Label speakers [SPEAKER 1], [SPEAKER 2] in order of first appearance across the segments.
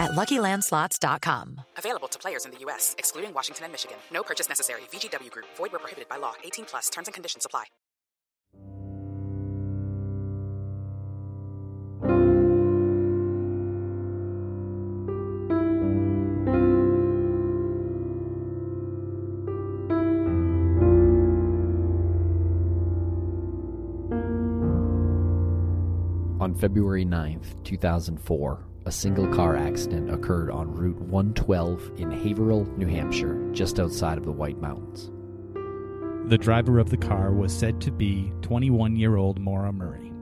[SPEAKER 1] at LuckyLandSlots.com.
[SPEAKER 2] Available to players in the U.S., excluding Washington and Michigan. No purchase necessary. VGW Group. Void where prohibited by law. 18 plus. Terms and conditions apply.
[SPEAKER 3] On February 9th, 2004, a single car accident occurred on Route 112 in Haverhill, New Hampshire, just outside of the White Mountains.
[SPEAKER 4] The driver of the car was said to be 21 year old Maura Murray.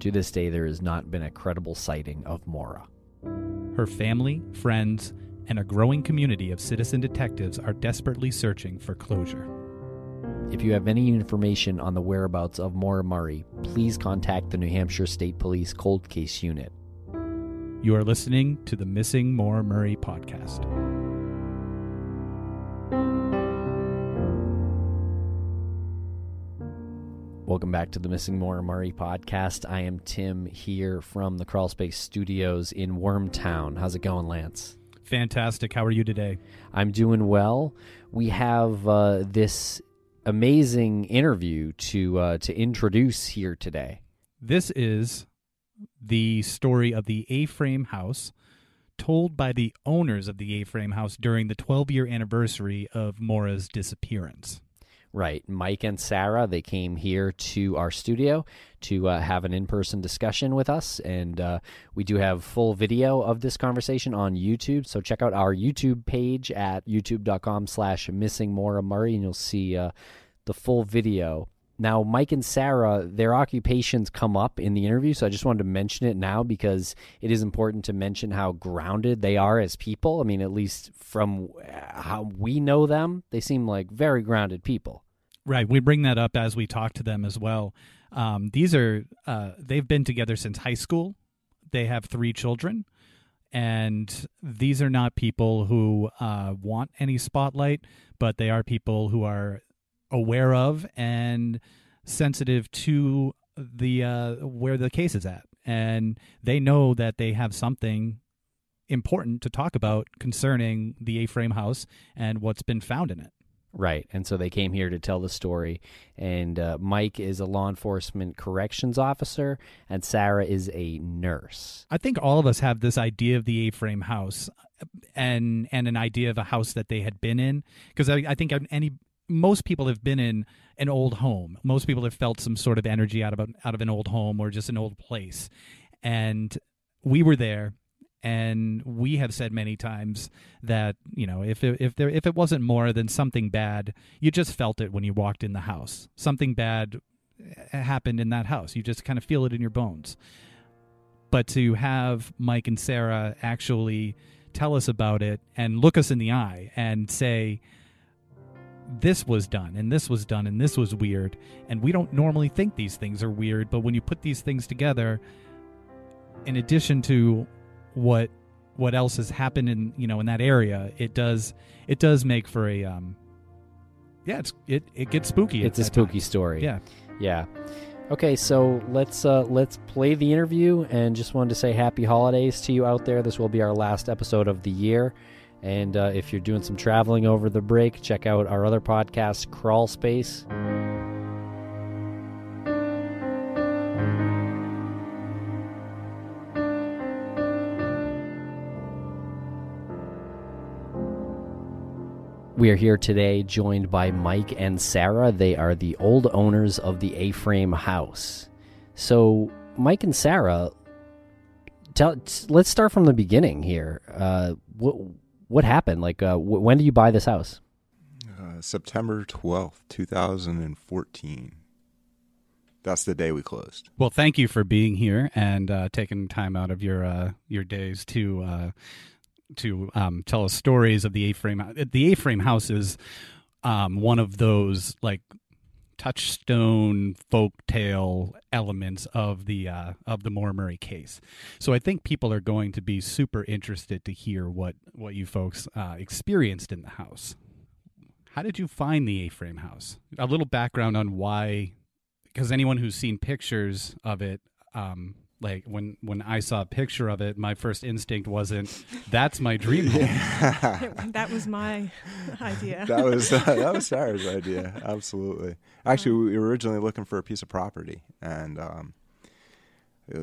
[SPEAKER 3] To this day, there has not been a credible sighting of Maura.
[SPEAKER 4] Her family, friends, and a growing community of citizen detectives are desperately searching for closure.
[SPEAKER 3] If you have any information on the whereabouts of Maura Murray, please contact the New Hampshire State Police Cold Case Unit.
[SPEAKER 4] You are listening to the Missing Maura Murray podcast.
[SPEAKER 3] Welcome back to the Missing Maura Murray podcast. I am Tim here from the Crawl Space Studios in Wormtown. How's it going, Lance?
[SPEAKER 4] Fantastic. How are you today?
[SPEAKER 3] I'm doing well. We have uh, this amazing interview to uh, to introduce here today.
[SPEAKER 4] This is the story of the A-frame house told by the owners of the A-frame house during the 12-year anniversary of Maura's disappearance.
[SPEAKER 3] Right. Mike and Sarah, they came here to our studio to uh, have an in person discussion with us. And uh, we do have full video of this conversation on YouTube. So check out our YouTube page at youtube.com slash missing Maura Murray and you'll see uh, the full video. Now, Mike and Sarah, their occupations come up in the interview, so I just wanted to mention it now because it is important to mention how grounded they are as people. I mean, at least from uh, how we know them, they seem like very grounded people.
[SPEAKER 4] Right. We bring that up as we talk to them as well. Um, these are, uh, they've been together since high school. They have three children. And these are not people who uh, want any spotlight, but they are people who are aware of and sensitive to the uh, where the case is at. And they know that they have something important to talk about concerning the A-frame house and what's been found in it.
[SPEAKER 3] Right. And so they came here to tell the story. And uh, Mike is a law enforcement corrections officer, and Sarah is a nurse.
[SPEAKER 4] I think all of us have this idea of the A-frame house, and and an idea of a house that they had been in. Because I, I think any most people have been in an old home. Most people have felt some sort of energy out of a, out of an old home or just an old place, and we were there and we have said many times that you know if if there if it wasn't more than something bad, you just felt it when you walked in the house. Something bad eh, happened in that house. You just kind of feel it in your bones. But to have Mike and Sarah actually tell us about it and look us in the eye and say this was done and this was done and this was weird and we don't normally think these things are weird but when you put these things together in addition to what what else has happened in you know in that area, it does it does make for a um yeah it's it it gets spooky.
[SPEAKER 3] It's a spooky time. story.
[SPEAKER 4] Yeah,
[SPEAKER 3] yeah. Okay, so let's uh, let's play the interview, and just wanted to say happy holidays to you out there. This will be our last episode of the year, and uh, if you're doing some traveling over the break, check out our other podcast, Crawl Space. We are here today joined by Mike and Sarah. They are the old owners of the A frame house. So, Mike and Sarah, tell, let's start from the beginning here. Uh, what, what happened? Like, uh, wh- when did you buy this house?
[SPEAKER 5] Uh, September 12th, 2014. That's the day we closed.
[SPEAKER 4] Well, thank you for being here and uh, taking time out of your uh, your days to uh, to um, tell us stories of the A frame. The A frame house is um, one of those like touchstone folk tale elements of the uh, of the Maura Murray case. So I think people are going to be super interested to hear what what you folks uh, experienced in the house. How did you find the A frame house? A little background on why because anyone who's seen pictures of it um like when when I saw a picture of it, my first instinct wasn't that's my dream home.
[SPEAKER 6] that was my idea.
[SPEAKER 5] That was uh, that was Sarah's idea. Absolutely. Actually, we were originally looking for a piece of property, and um,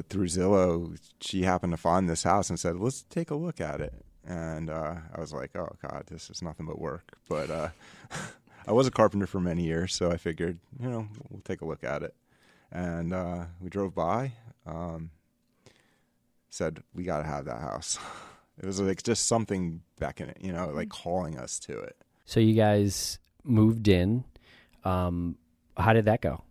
[SPEAKER 5] through Zillow, she happened to find this house and said, "Let's take a look at it." And uh, I was like, "Oh God, this is nothing but work." But uh, I was a carpenter for many years, so I figured, you know, we'll take a look at it. And uh, we drove by. Um, said, "We got to have that house." It was like just something beckoning, you know, like calling us to it.
[SPEAKER 3] So, you guys moved in. Um, how did that go?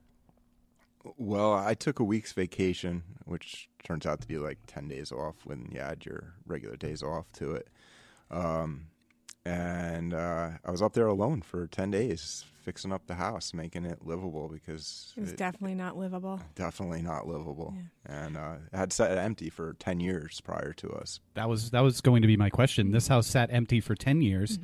[SPEAKER 5] Well, I took a week's vacation, which turns out to be like 10 days off when you add your regular days off to it. Um, and uh, I was up there alone for 10 days, fixing up the house, making it livable because
[SPEAKER 6] It was definitely not livable.
[SPEAKER 5] definitely not livable. And uh, it had sat empty for 10 years prior to us.
[SPEAKER 4] That was that was going to be my question. This house sat empty for ten years.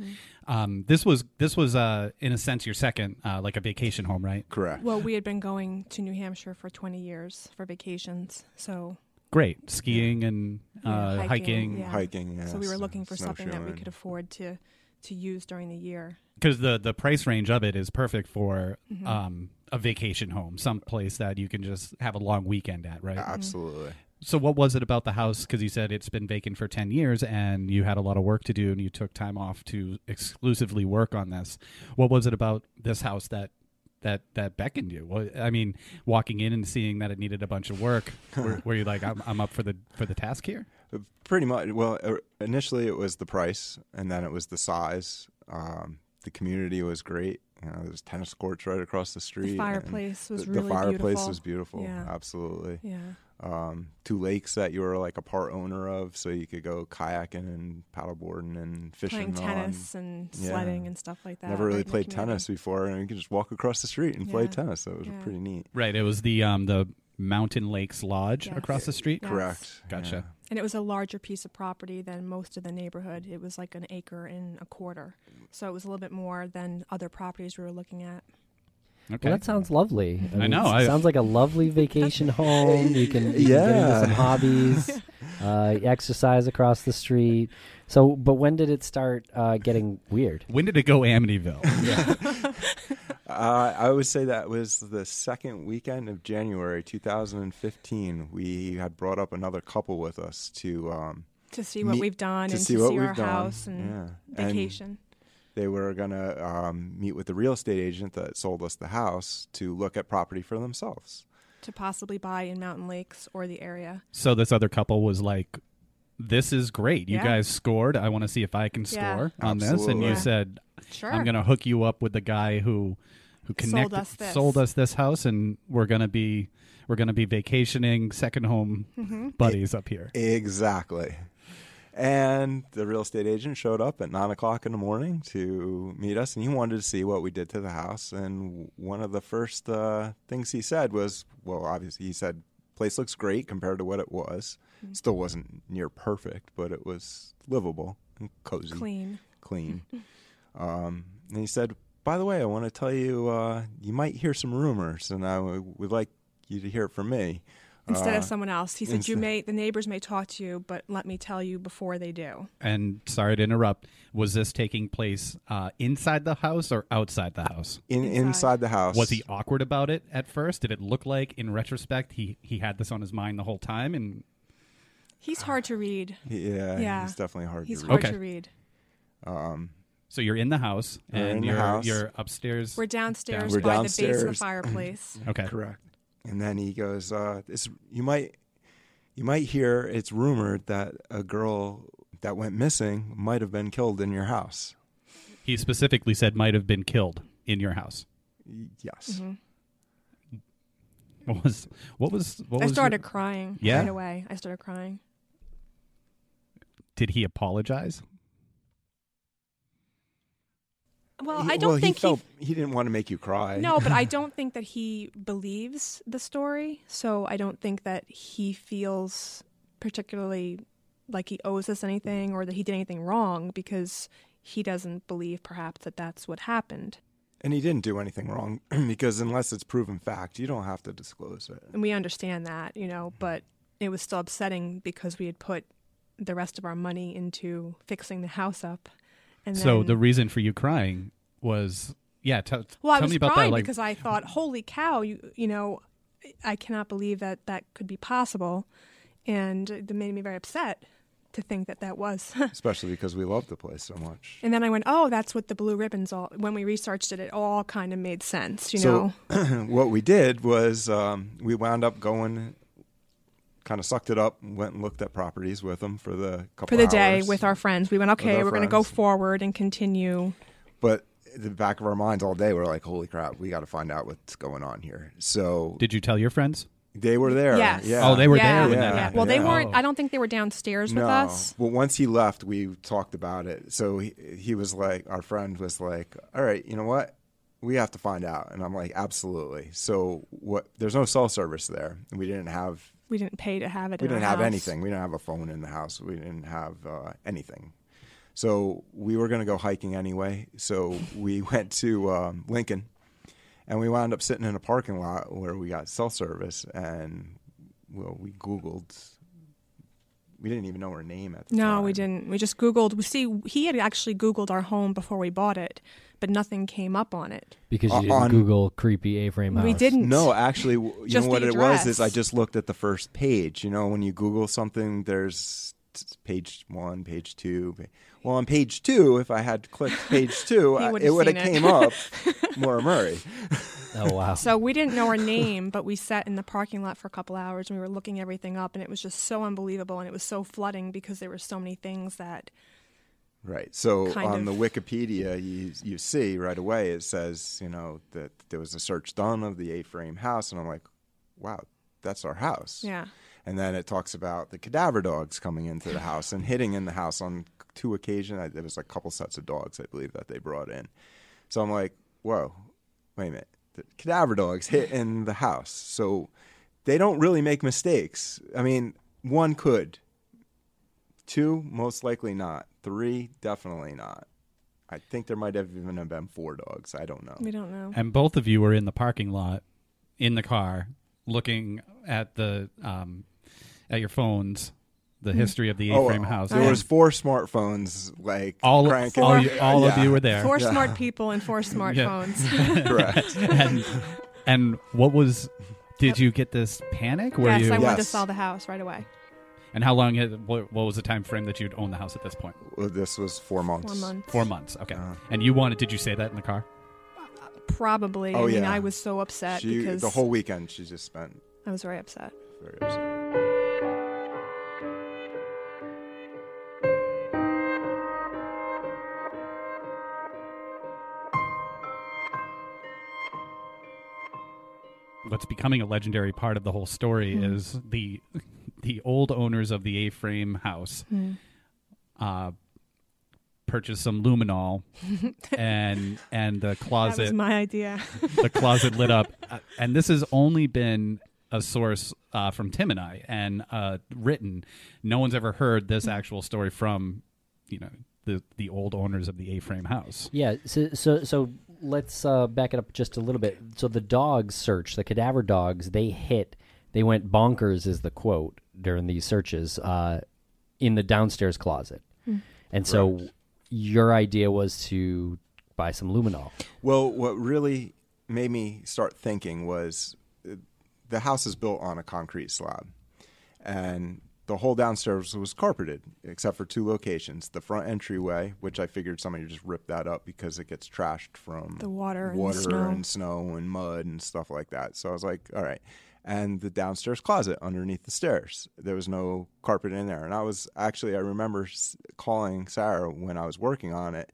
[SPEAKER 4] Um, this was this was uh, in a sense your second uh, like a vacation home, right?
[SPEAKER 5] Correct.
[SPEAKER 6] Well, we had been going to New Hampshire for 20 years for vacations, so
[SPEAKER 4] Great skiing and uh,
[SPEAKER 6] Yeah,
[SPEAKER 4] hiking.
[SPEAKER 6] hiking, yeah.
[SPEAKER 5] Hiking, yeah.
[SPEAKER 6] so we were looking for something that we could afford to to use during the year.
[SPEAKER 4] because the the price range of it is perfect for
[SPEAKER 6] Mm-hmm.
[SPEAKER 4] um, a vacation home, some place that you can just have a long weekend at, right?
[SPEAKER 5] Absolutely.
[SPEAKER 4] So, what was it about the house? Because you said it's been vacant for ten years, and you had a lot of work to do, and you took time off to exclusively work on this. What was it about this house that that that beckoned you? What, I mean, walking in and seeing that it needed a bunch of work, were, were you like, I'm, "I'm up for the for the task here"?
[SPEAKER 5] Pretty much. Well, uh, initially it was the price, and then it was the size. Um, the community was great. You know, there's tennis courts right across the street. and
[SPEAKER 6] fireplace was
[SPEAKER 5] the,
[SPEAKER 6] really
[SPEAKER 5] the fireplace
[SPEAKER 6] beautiful.
[SPEAKER 5] was beautiful.
[SPEAKER 6] Yeah.
[SPEAKER 5] Absolutely.
[SPEAKER 6] Yeah.
[SPEAKER 5] Um, two lakes that you were like a part owner of, so you could go kayaking and paddleboarding and fishing.
[SPEAKER 6] Playing tennis
[SPEAKER 5] on.
[SPEAKER 6] and
[SPEAKER 5] Yeah.
[SPEAKER 6] sledding and stuff like that.
[SPEAKER 5] Never really
[SPEAKER 6] in the
[SPEAKER 5] played tennis before, and you could just walk across the street and play tennis. So it was
[SPEAKER 6] Yeah.
[SPEAKER 5] pretty neat.
[SPEAKER 4] Right. It was the um the Mountain Lakes Lodge
[SPEAKER 6] Yes.
[SPEAKER 4] across the street.
[SPEAKER 6] Yes.
[SPEAKER 5] Correct.
[SPEAKER 4] Gotcha.
[SPEAKER 6] And it was a larger piece of property than most of the neighborhood. It was like an acre and a quarter. So it was a little bit more than other properties we were looking at.
[SPEAKER 4] Okay.
[SPEAKER 3] Well, that sounds lovely.
[SPEAKER 4] I
[SPEAKER 3] mean,
[SPEAKER 4] know,
[SPEAKER 3] it sounds like a lovely vacation home. You can, you can get into
[SPEAKER 5] Yeah.
[SPEAKER 3] some hobbies, uh, exercise across the street. So, but when did it start uh, getting weird?
[SPEAKER 4] when did it go Amityville?
[SPEAKER 5] Uh, I would say that was the second weekend of January 2015. We had brought up another couple with us to um,
[SPEAKER 6] To see what
[SPEAKER 5] meet-
[SPEAKER 6] we've done
[SPEAKER 5] to
[SPEAKER 6] and
[SPEAKER 5] see
[SPEAKER 6] to
[SPEAKER 5] what
[SPEAKER 6] see
[SPEAKER 5] we've
[SPEAKER 6] our
[SPEAKER 5] done.
[SPEAKER 6] house and
[SPEAKER 5] Yeah. And-
[SPEAKER 6] vacation.
[SPEAKER 5] They were going to um, meet with the real estate agent that sold us the house to look at property for themselves.
[SPEAKER 6] to possibly buy in Mountain Lakes or the area.
[SPEAKER 4] so this other couple was like, "This is great. You
[SPEAKER 6] Yeah.
[SPEAKER 4] guys scored. I want to see if I can
[SPEAKER 6] Yeah.
[SPEAKER 4] score on this." And you
[SPEAKER 6] Yeah.
[SPEAKER 4] said,
[SPEAKER 6] Sure.
[SPEAKER 4] "I'm going to hook you up with the guy who who
[SPEAKER 6] Sold
[SPEAKER 4] connected
[SPEAKER 6] us this.
[SPEAKER 4] sold us this house, and we're going to be we're going to be vacationing second home
[SPEAKER 6] Mm-hmm.
[SPEAKER 4] buddies up here."
[SPEAKER 5] Exactly. And the real estate agent showed up at nine o'clock in the morning to meet us, and he wanted to see what we did to the house. And one of the first uh, things he said was, "Well, obviously, he said, place looks great compared to what it was. Still wasn't near perfect, but it was livable and cozy,
[SPEAKER 6] Clean.
[SPEAKER 5] clean." um, and he said, "By the way, I want to tell you, uh, you might hear some rumors, and I would like you to hear it from me."
[SPEAKER 6] Instead
[SPEAKER 5] Uh,
[SPEAKER 6] of someone else. He said, you may, the neighbors may talk to you, but let me tell you before they do.
[SPEAKER 4] And sorry to interrupt. Was this taking place uh, inside the house or outside the house?
[SPEAKER 5] in
[SPEAKER 6] Inside.
[SPEAKER 5] inside the house.
[SPEAKER 4] Was he awkward about it at first? Did it look like, in retrospect, he he had this on his mind the whole time? And
[SPEAKER 6] He's hard to read.
[SPEAKER 5] Yeah,
[SPEAKER 6] Yeah.
[SPEAKER 5] he's definitely hard
[SPEAKER 6] He's
[SPEAKER 5] to read.
[SPEAKER 6] hard
[SPEAKER 4] Okay.
[SPEAKER 6] to read.
[SPEAKER 5] Um,
[SPEAKER 4] So you're in the house,
[SPEAKER 5] We're
[SPEAKER 4] and
[SPEAKER 5] the
[SPEAKER 4] you're
[SPEAKER 5] house.
[SPEAKER 4] you're upstairs.
[SPEAKER 6] We're downstairs
[SPEAKER 5] We're
[SPEAKER 6] by the base of the fireplace.
[SPEAKER 4] okay.
[SPEAKER 5] Correct. And then he goes, uh, "This you might you might hear it's rumored that a girl that went missing might have been killed in your house."
[SPEAKER 4] He specifically said might have been killed in your house.
[SPEAKER 5] Y- Yes.
[SPEAKER 4] What was what was what
[SPEAKER 6] I
[SPEAKER 4] was
[SPEAKER 6] started
[SPEAKER 4] your-
[SPEAKER 6] crying
[SPEAKER 4] Yeah?
[SPEAKER 6] right away. I started crying.
[SPEAKER 4] did he apologize?
[SPEAKER 6] Well,
[SPEAKER 5] He-
[SPEAKER 6] I don't
[SPEAKER 5] well,
[SPEAKER 6] think
[SPEAKER 5] he felt he didn't want to make you cry.
[SPEAKER 6] No, but I don't think that he believes the story. So I don't think that he feels particularly like he owes us anything or that he did anything wrong because he doesn't believe perhaps that that's what happened.
[SPEAKER 5] and he didn't do anything wrong because unless it's proven fact, you don't have to disclose it.
[SPEAKER 6] And we understand that, you know, but it was still upsetting because we had put the rest of our money into fixing the house up. And
[SPEAKER 4] so
[SPEAKER 6] then,
[SPEAKER 4] the reason for you crying was yeah. T-
[SPEAKER 6] well, I
[SPEAKER 4] tell
[SPEAKER 6] was
[SPEAKER 4] me about
[SPEAKER 6] crying
[SPEAKER 4] that. Like,
[SPEAKER 6] because I thought, holy cow, you you know, I cannot believe that that could be possible, and it made me very upset to think that that was.
[SPEAKER 5] Especially because we loved the place so much.
[SPEAKER 6] and then I went, oh, that's what the blue ribbons all. When we researched it, it all kind of made sense, you
[SPEAKER 5] so
[SPEAKER 6] know.
[SPEAKER 5] what we did was um, we wound up going, kind of sucked it up, and went and looked at properties with them for the couple
[SPEAKER 6] For the day with our friends, we went, okay, we're going to go forward and continue.
[SPEAKER 5] But in the back of our minds all day, we're like, "Holy crap, we got to find out what's going on here." So
[SPEAKER 4] did you tell your friends?
[SPEAKER 5] they were there.
[SPEAKER 6] Yes.
[SPEAKER 5] Yeah.
[SPEAKER 4] Oh, they were
[SPEAKER 6] yeah,
[SPEAKER 4] there when
[SPEAKER 5] that
[SPEAKER 6] yeah.
[SPEAKER 5] happened.
[SPEAKER 6] Well, they weren't. I don't think they were downstairs
[SPEAKER 5] no.
[SPEAKER 6] with us.
[SPEAKER 5] Well, once he left, we talked about it. So he, he was like, our friend was like, "All right, you know what? We have to find out." And I'm like, "Absolutely." So what? There's no cell service there. We didn't have
[SPEAKER 6] We didn't pay to have it.
[SPEAKER 5] we didn't have
[SPEAKER 6] house.
[SPEAKER 5] anything. We didn't have a phone in the house. We didn't have uh, anything. So we were going to go hiking anyway. So we went to um, Lincoln, and we wound up sitting in a parking lot where we got cell service, and well, we Googled. We didn't even know her name at the time.
[SPEAKER 6] No, we didn't. We just Googled. We see he had actually Googled our home before we bought it, but nothing came up on it.
[SPEAKER 3] because you
[SPEAKER 5] Uh,
[SPEAKER 3] didn't
[SPEAKER 5] on-
[SPEAKER 3] Google creepy A-frame house.
[SPEAKER 6] We didn't.
[SPEAKER 5] No, actually, you know what it was is I just looked at the first page. You know, when you Google something, there's t- page one, page two. Well, on page two, if I had clicked page two, I- it would have came up Maura Murray.
[SPEAKER 3] Oh wow.
[SPEAKER 6] So we didn't know her name, but we sat in the parking lot for a couple hours and we were looking everything up, and it was just so unbelievable, and it was so flooding because there were so many things that.
[SPEAKER 5] Right. So on
[SPEAKER 6] of.
[SPEAKER 5] the Wikipedia, you you see right away it says you know that there was a search done of the A-frame house, and I'm like, wow, that's our house.
[SPEAKER 6] Yeah.
[SPEAKER 5] And then it talks about the cadaver dogs coming into the house and hitting in the house on two occasions. There was a couple sets of dogs, I believe, that they brought in. So I'm like, whoa, wait a minute. The cadaver dogs hit in the house. So they don't really make mistakes. I mean, one could. Two, most likely not. Three, definitely not. I think there might have even have been four dogs. I don't know.
[SPEAKER 6] We don't know.
[SPEAKER 4] And both of you were in the parking lot, in the car, looking at the um, at your phones, the
[SPEAKER 6] Hmm.
[SPEAKER 4] history of the
[SPEAKER 5] Oh,
[SPEAKER 4] A-frame house.
[SPEAKER 5] There
[SPEAKER 4] And
[SPEAKER 5] was four smartphones, like
[SPEAKER 4] all
[SPEAKER 5] cranking.
[SPEAKER 4] all, you, all of you were there.
[SPEAKER 6] Four
[SPEAKER 5] Yeah.
[SPEAKER 6] smart people and four smartphones.
[SPEAKER 5] Correct.
[SPEAKER 4] and and what was? Did you get this panic? Were
[SPEAKER 6] yes,
[SPEAKER 4] you?
[SPEAKER 6] I wanted to sell the house right away.
[SPEAKER 4] And how long? Had, what, what was the time frame that you'd own the house at this point?
[SPEAKER 5] Well, this was four months.
[SPEAKER 6] Four months.
[SPEAKER 4] Four months. Okay.
[SPEAKER 5] Uh-huh.
[SPEAKER 4] And you wanted? Did you say that in the car?
[SPEAKER 6] Probably.
[SPEAKER 5] Oh,
[SPEAKER 6] I mean,
[SPEAKER 5] yeah.
[SPEAKER 6] I was so upset
[SPEAKER 5] She,
[SPEAKER 6] because
[SPEAKER 5] the whole weekend she just spent
[SPEAKER 6] I was very upset.
[SPEAKER 5] very upset.
[SPEAKER 4] What's becoming a legendary part of the whole story
[SPEAKER 6] Hmm.
[SPEAKER 4] is the the old owners of the A-frame house
[SPEAKER 6] Hmm.
[SPEAKER 4] uh, purchased some luminol and and the
[SPEAKER 6] That was
[SPEAKER 4] closet
[SPEAKER 6] my idea.
[SPEAKER 4] the closet lit up Uh, and this has only been a source uh, from Tim and I and uh, written no one's ever heard this actual story from you know the the old owners of the A-frame house
[SPEAKER 3] Yeah, so so so let's uh, back it up just a little bit. So the dogs search, the cadaver dogs, they hit, they went bonkers, is the quote during these searches, uh, in the downstairs closet, and so your idea was to buy some luminol.
[SPEAKER 5] Well, what really made me start thinking was uh, the house is built on a concrete slab, and the whole downstairs was carpeted except for two locations. The front entryway, which I figured somebody just ripped that up because it gets trashed from
[SPEAKER 6] The water and
[SPEAKER 5] water
[SPEAKER 6] snow.
[SPEAKER 5] and snow and mud and stuff like that. So I was like, all right. And the downstairs closet underneath the stairs, there was no carpet in there. And I was actually, I remember calling Sarah when I was working on it.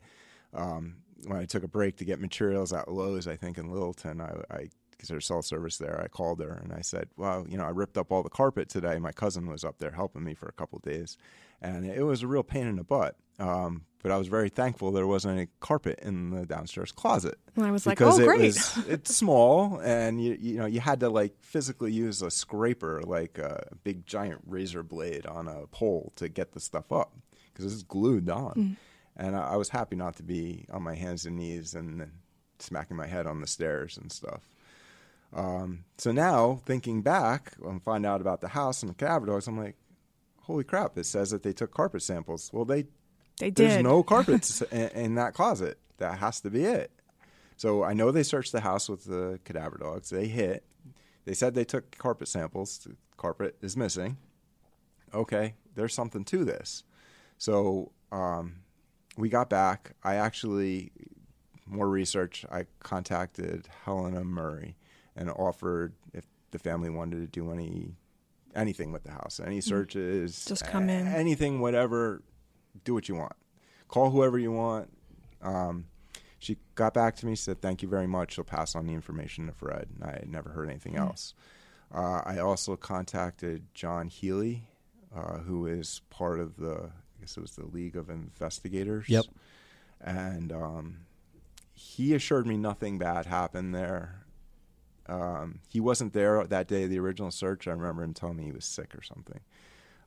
[SPEAKER 5] Um, when I took a break to get materials at Lowe's, I think in Littleton, I, I because there's cell service there, I called her and I said, "Well, you know, I ripped up all the carpet today. My cousin was up there helping me for a couple of days, and it was a real pain in the butt. Um, but I was very thankful there wasn't any carpet in the downstairs closet.
[SPEAKER 6] And I was like,
[SPEAKER 5] because
[SPEAKER 6] "Oh,
[SPEAKER 5] it
[SPEAKER 6] great."
[SPEAKER 5] was it's small, and you you know you had to like physically use a scraper, like a big giant razor blade on a pole to get the stuff up because it's glued on.
[SPEAKER 6] Mm.
[SPEAKER 5] And I, I was happy not to be on my hands and knees and smacking my head on the stairs and stuff. Um, so now, thinking back and find out about the house and the cadaver dogs, I'm like, holy crap! It says that they took carpet samples. Well, they
[SPEAKER 6] They did.
[SPEAKER 5] there's no carpets in, in that closet. That has to be it. So I know they searched the house with the cadaver dogs. They hit. They said they took carpet samples. The carpet is missing. Okay, there's something to this. So um, we got back. I actually more research. I contacted Helena Murray and offered if the family wanted to do any anything with the house, any searches,
[SPEAKER 6] Mm. Just come in.
[SPEAKER 5] anything, whatever. Do what you want. Call whoever you want. Um, she got back to me, said thank you very much. She'll pass on the information to Fred. And I had never heard anything else. Uh, I also contacted John Healy, uh, who is part of the, I guess it was the League of Investigators.
[SPEAKER 3] Yep.
[SPEAKER 5] And um, he assured me nothing bad happened there. Um, he wasn't there that day of the original search. I remember him telling me he was sick or something.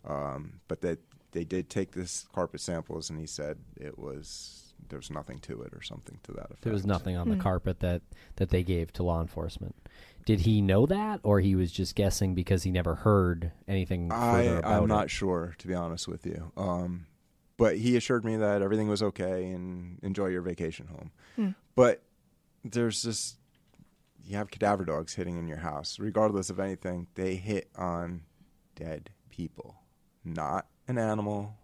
[SPEAKER 5] Um, but that they did take this carpet samples, and he said it was there was nothing to it or something to that effect.
[SPEAKER 3] There was nothing on the carpet that that they gave to law enforcement. Did he know that, or he was just guessing because he never heard anything further
[SPEAKER 5] I,
[SPEAKER 3] about
[SPEAKER 5] I'm not
[SPEAKER 3] it?
[SPEAKER 5] sure, to be honest with you. Um, but he assured me that everything was okay and enjoy your vacation home.
[SPEAKER 6] Hmm.
[SPEAKER 5] But there's this you have cadaver dogs hitting in your house, regardless of anything, they hit on dead people, not an animal,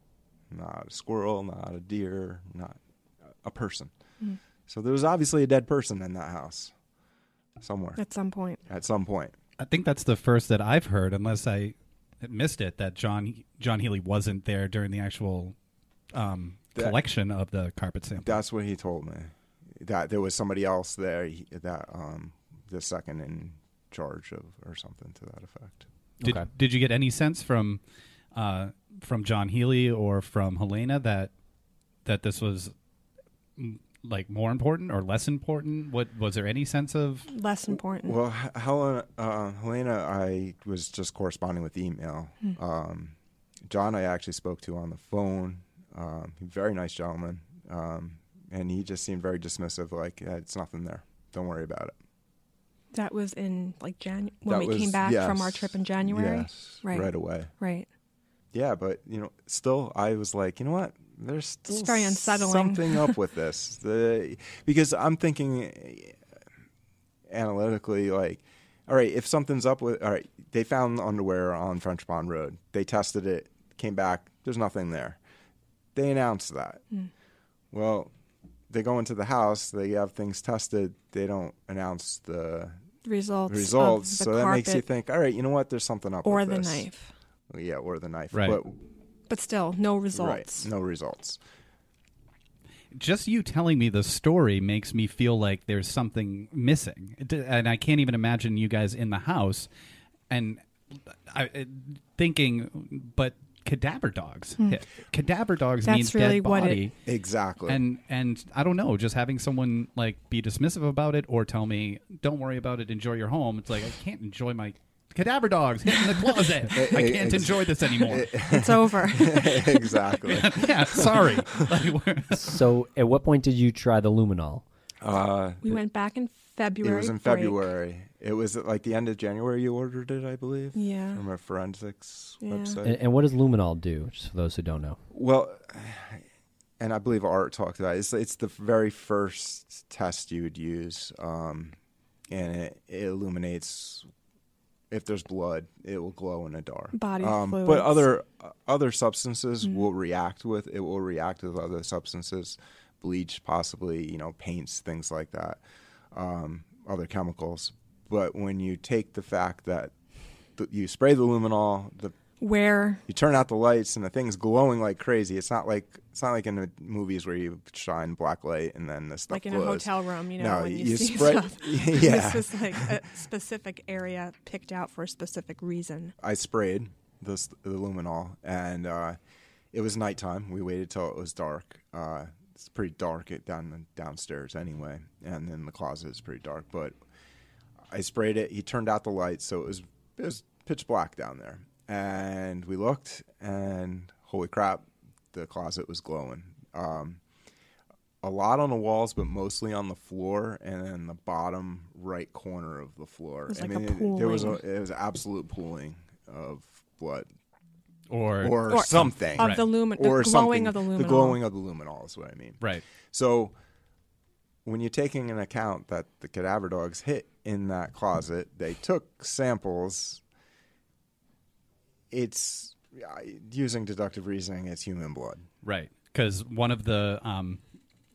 [SPEAKER 5] not a squirrel, not a deer, not a person.
[SPEAKER 6] Hmm.
[SPEAKER 5] So there was obviously a dead person in that house somewhere
[SPEAKER 6] At some point.
[SPEAKER 5] at some point.
[SPEAKER 4] I think that's the first that I've heard, unless I missed it, that John John Healy wasn't there during the actual um,
[SPEAKER 5] That-
[SPEAKER 4] collection of the carpet sample.
[SPEAKER 5] That's what he told me. That there was somebody else there he, that um, the second in charge of, or something to that effect.
[SPEAKER 4] Did
[SPEAKER 3] Okay.
[SPEAKER 4] Did you get any sense from uh, from John Healy or from Helena that that this was like more important or less important? What was there any sense of?
[SPEAKER 6] Less important.
[SPEAKER 5] Well, Helena, uh, Helena, I was just corresponding with email. Um, John, I actually spoke to on the phone. Um, very nice gentleman, um, and he just seemed very dismissive. Like "Yeah, it's nothing there. Don't worry about it.
[SPEAKER 6] That was in like Jan when
[SPEAKER 5] That
[SPEAKER 6] we came
[SPEAKER 5] was-
[SPEAKER 6] back from our trip in January.
[SPEAKER 5] Yes,
[SPEAKER 6] Right.
[SPEAKER 5] right away.
[SPEAKER 6] Right.
[SPEAKER 5] Yeah, but you know, still, I was like, you know what? There's still
[SPEAKER 6] very unsettling.
[SPEAKER 5] something up with this, the, because I'm thinking analytically, like, all right, if something's up with, all right, they found underwear on French Pond Road. They tested it, came back. There's nothing there. They announced that.
[SPEAKER 6] Hmm.
[SPEAKER 5] Well, they go into the house. They have things tested. They don't announce the
[SPEAKER 6] Results.
[SPEAKER 5] results.
[SPEAKER 6] Of the
[SPEAKER 5] So that makes you think, all right, you know what? There's something up
[SPEAKER 6] or
[SPEAKER 5] with
[SPEAKER 6] the
[SPEAKER 5] this.
[SPEAKER 6] knife.
[SPEAKER 5] Yeah, or the knife.
[SPEAKER 4] Right.
[SPEAKER 5] But
[SPEAKER 6] But still, no results.
[SPEAKER 5] Right. No results.
[SPEAKER 4] Just you telling me the story makes me feel like there's something missing, and I can't even imagine you guys in the house and I, uh, thinking, but cadaver dogs. hit. Cadaver dogs.
[SPEAKER 6] That's
[SPEAKER 4] means
[SPEAKER 6] really
[SPEAKER 4] dead
[SPEAKER 6] what it-
[SPEAKER 4] body.
[SPEAKER 5] Exactly.
[SPEAKER 4] and and I don't know, just having someone like be dismissive about it or tell me, "Don't worry about it, enjoy your home." It's like I can't enjoy my cadaver dogs hit in the closet. I can't enjoy this anymore.
[SPEAKER 6] It's over.
[SPEAKER 5] exactly.
[SPEAKER 4] yeah, sorry.
[SPEAKER 3] So, at what point did you try the luminol?
[SPEAKER 5] Uh,
[SPEAKER 6] we went back in February.
[SPEAKER 5] it was in
[SPEAKER 6] break.
[SPEAKER 5] February. It was at like the end of January. You ordered it, I believe.
[SPEAKER 6] Yeah.
[SPEAKER 5] From a forensics
[SPEAKER 6] Yeah.
[SPEAKER 5] website.
[SPEAKER 3] And, and what does luminol do? Just for those who don't know.
[SPEAKER 5] Well, and I believe Art talked about it. It's, it's the very first test you would use, um, and it, it illuminates if there's blood, it will glow in the dark.
[SPEAKER 6] Body
[SPEAKER 5] um, But other uh, other substances
[SPEAKER 6] Mm-hmm.
[SPEAKER 5] will react with it. Will react with other substances, bleach, possibly, you know, paints, things like that, um, other chemicals. But when you take the fact that th- you spray the luminol, the
[SPEAKER 6] Where
[SPEAKER 5] you turn out the lights and the thing's glowing like crazy. It's not like it's not like in the movies where you shine black light and then the stuff
[SPEAKER 6] like in a hotel room, you know,
[SPEAKER 5] No,
[SPEAKER 6] when you,
[SPEAKER 5] you
[SPEAKER 6] see
[SPEAKER 5] spray-
[SPEAKER 6] stuff.
[SPEAKER 5] Yeah.
[SPEAKER 6] this was like a specific area picked out for a specific reason.
[SPEAKER 5] I sprayed the, the luminol, and uh, it was nighttime. We waited till it was dark. Uh, it's pretty dark it down downstairs anyway, and then the closet is pretty dark. But I sprayed it. He turned out the lights, so it was it was pitch black down there. And we looked, and holy crap, the closet was glowing. Um, a lot on the walls, but mostly on the floor and then the bottom right corner of the floor.
[SPEAKER 6] It was
[SPEAKER 5] I
[SPEAKER 6] like a
[SPEAKER 5] mean, it- there was a, it was absolute pooling of blood
[SPEAKER 4] Or,
[SPEAKER 5] or,
[SPEAKER 6] Or
[SPEAKER 5] something
[SPEAKER 6] of the lumin, the
[SPEAKER 5] or
[SPEAKER 6] glowing
[SPEAKER 5] something.
[SPEAKER 6] of the luminol.
[SPEAKER 5] The glowing of the luminol is what I mean.
[SPEAKER 4] right.
[SPEAKER 5] So when you're taking an account that the cadaver dogs hit in that closet, they took samples. It's using deductive reasoning. It's human blood.
[SPEAKER 4] Right. Because one of the, um,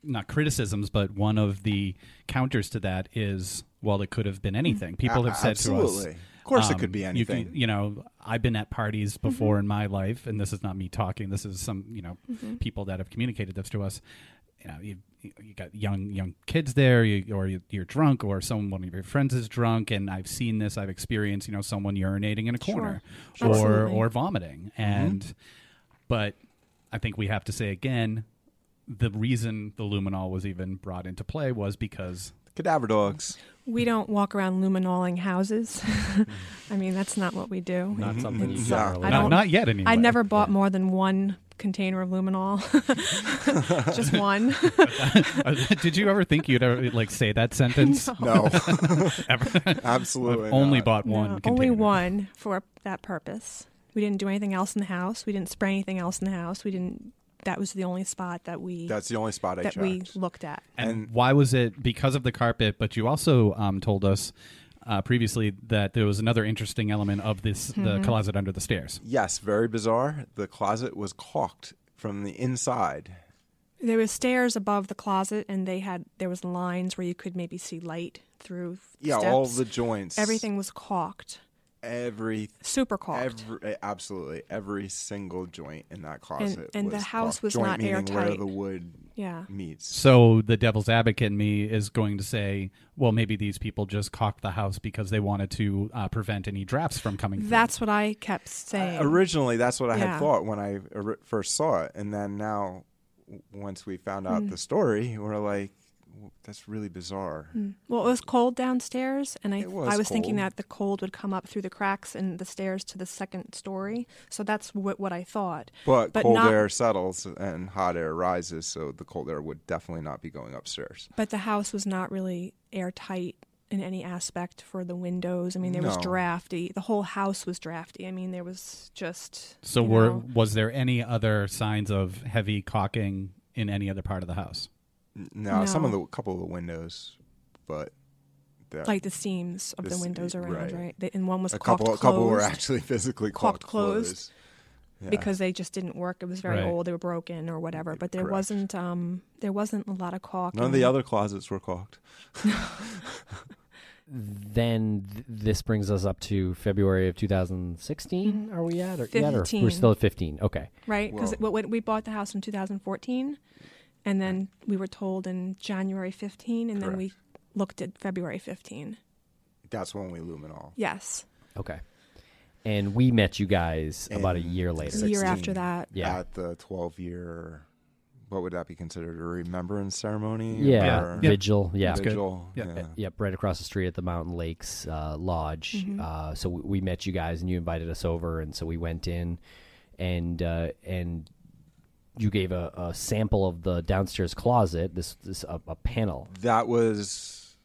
[SPEAKER 4] not criticisms, but one of the counters to that is, well, it could have been anything. Mm.
[SPEAKER 5] People
[SPEAKER 4] have said to us.
[SPEAKER 5] Of course it could be um,
[SPEAKER 4] you can-
[SPEAKER 5] anything.
[SPEAKER 4] You, know, I've been at parties mm-hmm. before in my life, and this is not me talking. This is some, you know, mm-hmm. people that have communicated this to us. You know, you, you got young young kids there, you, or you, you're drunk, or someone one of your friends is drunk, and I've seen this. I've experienced, you know, someone urinating in a corner,
[SPEAKER 6] Sure.
[SPEAKER 4] or
[SPEAKER 6] Absolutely.
[SPEAKER 4] or vomiting, mm-hmm. and but I think we have to say again, the reason the luminol was even brought into play was because
[SPEAKER 5] Cadaver dogs.
[SPEAKER 6] We don't walk around luminoling houses. I mean, that's not what we do.
[SPEAKER 3] Not mm-hmm. something you generally
[SPEAKER 6] I
[SPEAKER 4] not,
[SPEAKER 6] don't-
[SPEAKER 4] not yet anyway.
[SPEAKER 6] I never bought more than one container of luminol. Just one.
[SPEAKER 4] Uh, did you ever think you'd ever like say that sentence?
[SPEAKER 5] No,
[SPEAKER 4] Ever?
[SPEAKER 5] absolutely.
[SPEAKER 4] I've only
[SPEAKER 5] not.
[SPEAKER 4] bought one.
[SPEAKER 6] No, only
[SPEAKER 4] container.
[SPEAKER 6] one for that purpose. We didn't do anything else in the house. We didn't spray anything else in the house. We didn't. That was the only spot that we
[SPEAKER 5] That's the only spot I
[SPEAKER 6] that
[SPEAKER 5] checked.
[SPEAKER 6] we looked at.
[SPEAKER 4] And,
[SPEAKER 5] And-
[SPEAKER 4] why was it because of the carpet? But you also um, told us uh, previously that there was another interesting element of this
[SPEAKER 6] Mm-hmm.
[SPEAKER 4] the closet under the stairs.
[SPEAKER 5] Yes, very bizarre. The closet was caulked from the inside.
[SPEAKER 6] There was stairs above the closet, and they had there was lines where you could maybe see light through.
[SPEAKER 5] Yeah,
[SPEAKER 6] steps.
[SPEAKER 5] all the joints.
[SPEAKER 6] Everything was caulked,
[SPEAKER 5] Every
[SPEAKER 6] super caulked.
[SPEAKER 5] Every, absolutely, every single joint in that closet.
[SPEAKER 6] and the
[SPEAKER 5] was
[SPEAKER 6] house
[SPEAKER 5] caulked.
[SPEAKER 6] was
[SPEAKER 5] joint
[SPEAKER 6] not
[SPEAKER 5] meaning where the wood
[SPEAKER 6] yeah.
[SPEAKER 5] meets.
[SPEAKER 4] So the devil's advocate in me is going to say, well, maybe these people just caulked the house because they wanted to uh, prevent any drafts from coming. through.
[SPEAKER 6] That's what I kept saying.
[SPEAKER 5] Originally, that's what I
[SPEAKER 6] Yeah.
[SPEAKER 5] had thought when I ori- first saw it, and then now, once we found
[SPEAKER 6] Mm.
[SPEAKER 5] out the story, we're like, "W- "That's really bizarre." Hmm.
[SPEAKER 6] Well, it was cold downstairs, and I
[SPEAKER 5] was
[SPEAKER 6] I was thinking that the cold would come up through the cracks in the stairs to the second story. So that's what what I thought.
[SPEAKER 5] But,
[SPEAKER 6] But
[SPEAKER 5] cold
[SPEAKER 6] not-
[SPEAKER 5] air settles and hot air rises, so the cold air would definitely not be going upstairs.
[SPEAKER 6] But the house was not really airtight in any aspect for the windows. I mean, there was drafty. The whole house was drafty. I mean, there was just
[SPEAKER 4] So were
[SPEAKER 6] know,
[SPEAKER 4] was there any other signs of heavy caulking in any other part of the house?
[SPEAKER 5] N- No, some of the a couple of the windows, but the,
[SPEAKER 6] like the seams of the
[SPEAKER 5] This-
[SPEAKER 6] windows around,
[SPEAKER 5] right.
[SPEAKER 6] right? They, and one was
[SPEAKER 5] a
[SPEAKER 6] caulked
[SPEAKER 5] couple a couple were actually physically
[SPEAKER 6] Caulked
[SPEAKER 5] caulked
[SPEAKER 6] closed.
[SPEAKER 5] closed. Yeah.
[SPEAKER 6] because they just didn't work. It was very
[SPEAKER 4] Right.
[SPEAKER 6] old. They were broken or whatever. But there
[SPEAKER 5] Correct.
[SPEAKER 6] wasn't um there wasn't a lot of caulk.
[SPEAKER 5] none of the other closets were caulked.
[SPEAKER 3] Then th- this brings us up to February of 2016. Are we at? Or, yet, or we're still at 15. Okay.
[SPEAKER 6] right? Because
[SPEAKER 5] Well-
[SPEAKER 6] we bought the house in 2014, and then we were told in January 15, and then we looked at February 15.
[SPEAKER 5] That's when we luminol.
[SPEAKER 6] Yes,
[SPEAKER 3] Okay. And we met you guys about a
[SPEAKER 5] In
[SPEAKER 3] year later.
[SPEAKER 6] a year
[SPEAKER 5] 16.
[SPEAKER 6] after that.
[SPEAKER 3] Yeah.
[SPEAKER 5] At the 12 year, what would that be considered? A remembrance ceremony?
[SPEAKER 3] Yeah.
[SPEAKER 5] Or
[SPEAKER 4] Yeah.
[SPEAKER 3] Vigil. Yeah.
[SPEAKER 4] That's good.
[SPEAKER 5] Vigil?
[SPEAKER 4] Yeah.
[SPEAKER 5] yeah.
[SPEAKER 3] Yep, right across the street at the Mountain Lakes uh, Lodge.
[SPEAKER 6] Mm-hmm.
[SPEAKER 3] Uh, so we, we met you guys, and you invited us over, and so we went in, and uh, and you gave a, a sample of the downstairs closet. This this a, a panel.
[SPEAKER 5] That was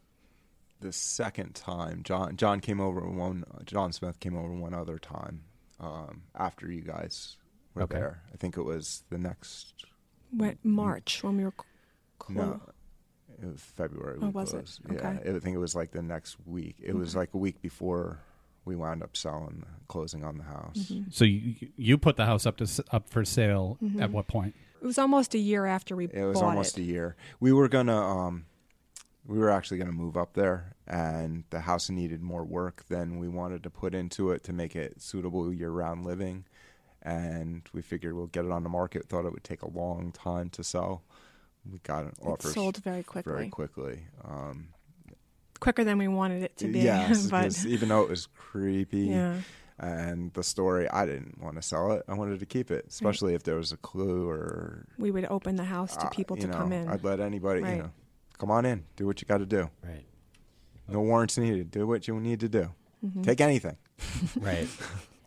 [SPEAKER 5] the second time. John John came over one. John Smith came over one other time um, after you guys were
[SPEAKER 3] Okay.
[SPEAKER 5] there. I think it was the next.
[SPEAKER 6] When, March when we were. Cl-
[SPEAKER 5] No, it was February.
[SPEAKER 6] Oh,
[SPEAKER 5] we
[SPEAKER 6] was it?
[SPEAKER 5] closed.
[SPEAKER 6] Okay.
[SPEAKER 5] Yeah, I think it was like the next week. It was like a week before we wound up selling, closing on the house.
[SPEAKER 6] Mm-hmm.
[SPEAKER 4] So you you put the house up to up for sale
[SPEAKER 6] Mm-hmm.
[SPEAKER 4] at what point?
[SPEAKER 6] It was almost a year after we bought
[SPEAKER 5] It It
[SPEAKER 6] was
[SPEAKER 5] almost
[SPEAKER 6] it.
[SPEAKER 5] a year. We were gonna, um, we were actually gonna move up there, and the house needed more work than we wanted to put into it to make it suitable year-round living. And we figured we'll get it on the market. Thought it would take a long time to sell. We got an offer
[SPEAKER 6] sold very quickly,
[SPEAKER 5] very quickly. Um,
[SPEAKER 6] quicker than we wanted it to be.
[SPEAKER 5] yes,
[SPEAKER 6] but
[SPEAKER 5] 'cause even though it was creepy,
[SPEAKER 6] yeah,
[SPEAKER 5] and the story, I didn't want to sell it. I wanted to keep it, especially if there was a clue or
[SPEAKER 6] we would open the house to
[SPEAKER 5] uh,
[SPEAKER 6] people
[SPEAKER 5] you
[SPEAKER 6] to
[SPEAKER 5] know,
[SPEAKER 6] come in.
[SPEAKER 5] I'd let anybody,
[SPEAKER 6] Right.
[SPEAKER 5] you know, come on in, do what you got to do.
[SPEAKER 3] Right.
[SPEAKER 5] No warrants needed. Do what you need to do.
[SPEAKER 6] Mm-hmm.
[SPEAKER 5] Take anything.
[SPEAKER 3] Right.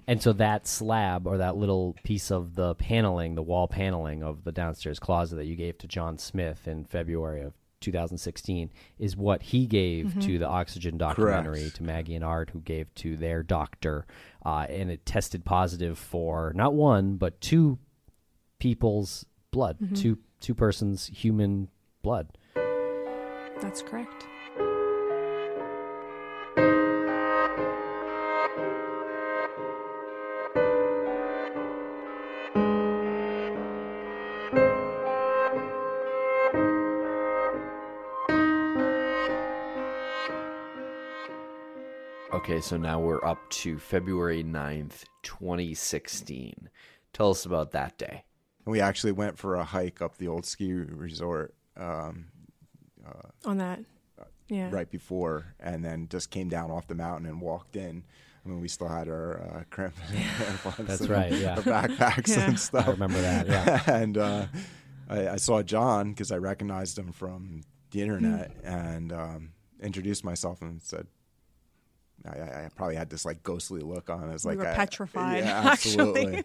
[SPEAKER 3] and so that slab or that little piece of the paneling, the wall paneling of the downstairs closet that you gave to John Smith in February of 2016 is what he gave
[SPEAKER 6] Mm-hmm.
[SPEAKER 3] to the Oxygen documentary
[SPEAKER 5] Correct.
[SPEAKER 3] to Maggie and Art, who gave to their doctor, uh, and it tested positive for not one but two people's blood,
[SPEAKER 6] Mm-hmm.
[SPEAKER 3] two two persons' human blood.
[SPEAKER 6] That's correct.
[SPEAKER 7] Okay, so now we're up to February 9th, 2016. Tell us about that day.
[SPEAKER 5] We actually went for a hike up the old ski resort um,
[SPEAKER 6] On that, yeah,
[SPEAKER 5] right before, and then just came down off the mountain and walked in. I mean, we still had our uh, cramp
[SPEAKER 3] That's
[SPEAKER 5] and
[SPEAKER 3] right, yeah.
[SPEAKER 5] our backpacks
[SPEAKER 6] Yeah.
[SPEAKER 5] and stuff.
[SPEAKER 3] I remember that. Yeah.
[SPEAKER 5] and uh, I, I saw John because I recognized him from the internet and um, introduced myself and said, I, I I probably had this like ghostly look on. It's
[SPEAKER 6] We
[SPEAKER 5] like
[SPEAKER 6] were
[SPEAKER 5] I-
[SPEAKER 6] petrified,
[SPEAKER 5] Yeah,
[SPEAKER 6] actually.
[SPEAKER 5] absolutely.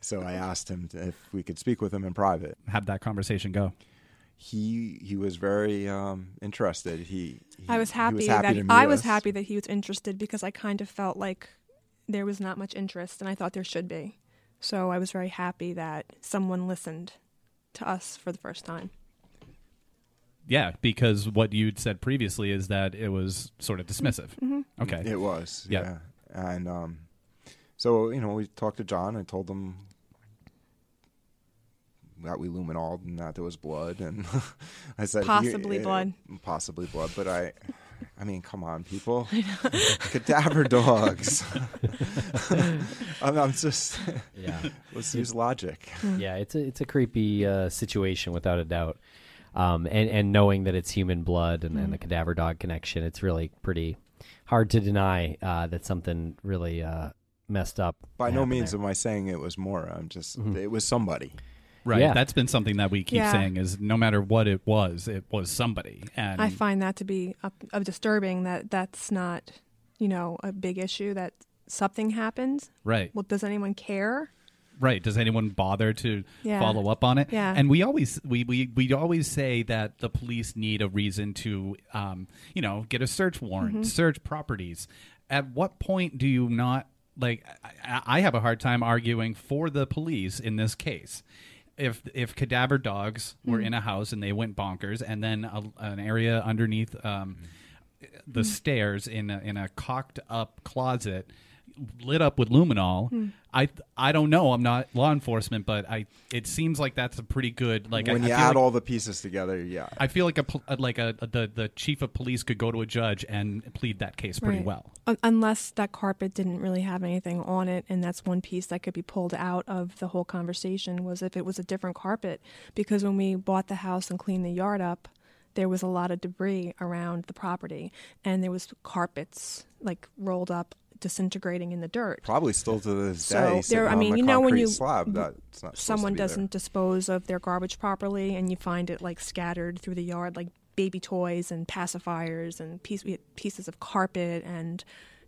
[SPEAKER 5] so I asked him to, if we could speak with him in private.
[SPEAKER 4] How'd that conversation go?
[SPEAKER 5] He he was very um, interested. He, he
[SPEAKER 6] I was
[SPEAKER 5] he
[SPEAKER 6] happy,
[SPEAKER 5] happy
[SPEAKER 6] that
[SPEAKER 5] to meet
[SPEAKER 6] I was
[SPEAKER 5] us.
[SPEAKER 6] happy that he was interested because I kind of felt like there was not much interest, and I thought there should be. So I was very happy that someone listened to us for the first time.
[SPEAKER 4] Yeah, because what you'd said previously is that it was sort of dismissive.
[SPEAKER 6] Mm-hmm.
[SPEAKER 4] Okay.
[SPEAKER 5] It was,
[SPEAKER 4] Yeah.
[SPEAKER 5] yeah. And um, so you know, we talked to John. I told him that we luminol and that there was blood, and I said
[SPEAKER 6] Possibly
[SPEAKER 5] uh,
[SPEAKER 6] blood.
[SPEAKER 5] possibly blood. But I, I mean, come on, people, cadaver dogs. I'm, I'm just
[SPEAKER 3] Yeah.
[SPEAKER 5] let's use logic.
[SPEAKER 3] yeah, it's a it's a creepy uh, situation without a doubt. Um, and and knowing that it's human blood and, and the cadaver dog connection, it's really pretty hard to deny uh, that something really uh, messed up.
[SPEAKER 5] By no means
[SPEAKER 3] there.
[SPEAKER 5] am I saying it was Maura. I'm just
[SPEAKER 4] Mm-hmm.
[SPEAKER 5] it was somebody.
[SPEAKER 4] Right.
[SPEAKER 3] Yeah.
[SPEAKER 4] That's been something that we keep
[SPEAKER 6] Yeah.
[SPEAKER 4] saying is no matter what it was, it was somebody. And
[SPEAKER 6] I find that to be up, of disturbing that that's not, you know, a big issue that something happened.
[SPEAKER 4] right.
[SPEAKER 6] Well, does anyone care?
[SPEAKER 4] Right. Does anyone bother to
[SPEAKER 6] Yeah.
[SPEAKER 4] follow up on it?
[SPEAKER 6] Yeah.
[SPEAKER 4] And we always we, we we always say that the police need a reason to um, you know, get a search warrant,
[SPEAKER 6] Mm-hmm.
[SPEAKER 4] search properties. At what point do you not like I, I have a hard time arguing for the police in this case. If if cadaver dogs were
[SPEAKER 6] Mm.
[SPEAKER 4] in a house and they went bonkers and then a, an area underneath um, the
[SPEAKER 6] Mm.
[SPEAKER 4] stairs in a, in a caulked up closet lit up with luminol
[SPEAKER 6] Hmm.
[SPEAKER 4] I i don't know i'm not law enforcement but i it seems like that's a pretty good like
[SPEAKER 5] when
[SPEAKER 4] I,
[SPEAKER 5] you
[SPEAKER 4] I
[SPEAKER 5] add
[SPEAKER 4] like,
[SPEAKER 5] all the pieces together, yeah.
[SPEAKER 4] i feel like a uh, like a, the the chief of police could go to a judge and plead that case pretty
[SPEAKER 6] Right.
[SPEAKER 4] well
[SPEAKER 6] Un- unless that carpet didn't really have anything on it and that's one piece that could be pulled out of the whole conversation was if it was a different carpet because when we bought the house and cleaned the yard up there was a lot of debris around the property and there was carpets like rolled up disintegrating in the dirt.
[SPEAKER 5] Probably still to this
[SPEAKER 6] So,
[SPEAKER 5] day.
[SPEAKER 6] there- I mean, you know when you-
[SPEAKER 5] slab, that's not
[SPEAKER 6] someone doesn't dispose of their garbage properly and you find it like scattered through the yard like baby toys and pacifiers and piece, pieces of carpet and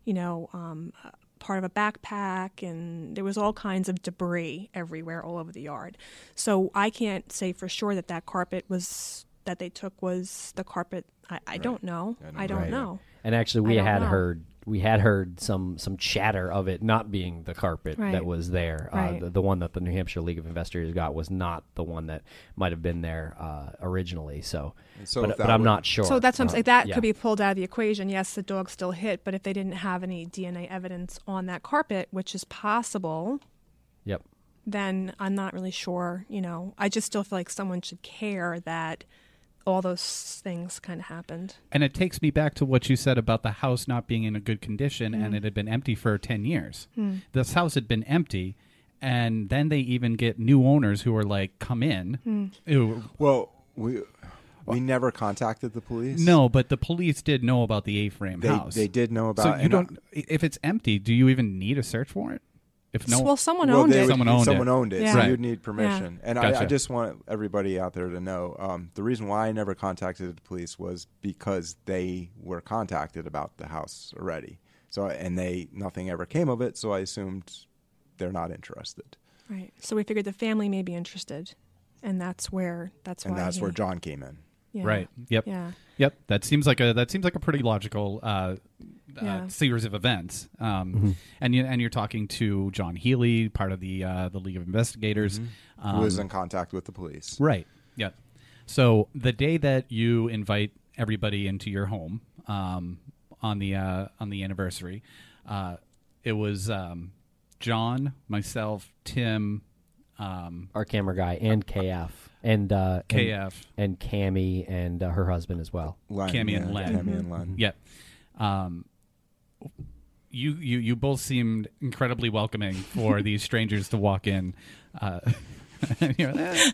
[SPEAKER 6] you know um, part of a backpack and there was all kinds of debris everywhere all over the yard. So i can't say for sure that that carpet was that they took was the carpet. I, I don't know. I don't
[SPEAKER 3] Right.
[SPEAKER 6] know.
[SPEAKER 3] And actually, we had
[SPEAKER 6] know.
[SPEAKER 3] heard we had heard some some chatter of it not being the carpet
[SPEAKER 6] Right.
[SPEAKER 3] that was there. Uh,
[SPEAKER 6] Right.
[SPEAKER 3] the, the one that the New Hampshire League of Investors got was not the one that might have been there uh, originally. So,
[SPEAKER 5] so
[SPEAKER 3] but, but I'm
[SPEAKER 5] would-
[SPEAKER 3] not sure.
[SPEAKER 6] So that's what I'm
[SPEAKER 3] Uh,
[SPEAKER 6] saying. That
[SPEAKER 3] yeah.
[SPEAKER 6] could be pulled out of the equation. Yes, the dog still hit, but if they didn't have any DNA evidence on that carpet, which is possible,
[SPEAKER 3] Yep.
[SPEAKER 6] then I'm not really sure. You know, I just still feel like someone should care that all those things kind of happened.
[SPEAKER 4] And it takes me back to what you said about the house not being in a good condition and mm. it had been empty for 10 years. Hmm. This house had been empty, and then they even get new owners who are like, come in. Hmm. Ew.
[SPEAKER 5] Well, we we never contacted the police.
[SPEAKER 4] No, but the police did know about the A frame
[SPEAKER 5] they
[SPEAKER 4] house.
[SPEAKER 5] they did know about.
[SPEAKER 4] So you don't, if it's empty, do you even need a search warrant? If no,
[SPEAKER 6] well, someone
[SPEAKER 5] well,
[SPEAKER 6] owned
[SPEAKER 5] they
[SPEAKER 6] it.
[SPEAKER 5] would-
[SPEAKER 4] Someone owned
[SPEAKER 5] someone
[SPEAKER 4] it.
[SPEAKER 5] owned it,
[SPEAKER 6] Yeah.
[SPEAKER 5] so
[SPEAKER 4] Right.
[SPEAKER 5] you'd need permission. And I, I just want everybody out there to know um, the reason why I never contacted the police was because they were contacted about the house already. So and they nothing ever came of it. So I assumed they're not interested,
[SPEAKER 6] Right. So we figured the family may be interested, and that's where that's
[SPEAKER 5] and
[SPEAKER 6] why.
[SPEAKER 5] that's
[SPEAKER 6] he-
[SPEAKER 5] where John came in.
[SPEAKER 6] yeah.
[SPEAKER 4] right? Yep,
[SPEAKER 6] Yeah.
[SPEAKER 4] yep. That seems like a that seems like a pretty logical uh,
[SPEAKER 6] Yeah.
[SPEAKER 4] uh, series of events. Um,
[SPEAKER 5] Mm-hmm.
[SPEAKER 4] And you and you're talking to John Healy, part of the uh, the League of Investigators,
[SPEAKER 5] Mm-hmm. Who was
[SPEAKER 4] Um,
[SPEAKER 5] in contact with the police?
[SPEAKER 4] Right. Yeah. So the day that you invite everybody into your home um, on the uh, on the anniversary, uh, it was um, John, myself, Tim, um,
[SPEAKER 3] Our camera guy and KF and uh, and-
[SPEAKER 4] KF.
[SPEAKER 3] and, Cammy and uh, her husband as well.
[SPEAKER 5] Len,
[SPEAKER 4] Cammy and Len.
[SPEAKER 5] Cammy and Len.
[SPEAKER 4] Yeah. Um, you, you you both seemed incredibly welcoming for these strangers to walk in. Uh, and you're like, "Eh."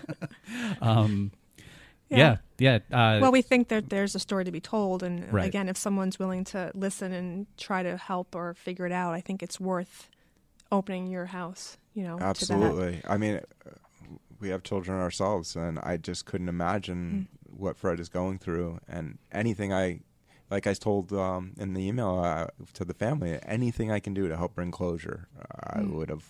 [SPEAKER 4] um, yeah, yeah. uh,
[SPEAKER 6] Well, we think that there's a story to be told, and
[SPEAKER 4] Right.
[SPEAKER 6] again, if someone's willing to listen and try to help or figure it out, I think it's worth opening your house. You know, To that.
[SPEAKER 5] Absolutely. I mean, uh, we have children ourselves, and I just couldn't imagine
[SPEAKER 6] Mm.
[SPEAKER 5] what Fred is going through. And anything I, like I told um, in the email uh, to the family, anything I can do to help bring closure, uh, I
[SPEAKER 6] Mm.
[SPEAKER 5] would have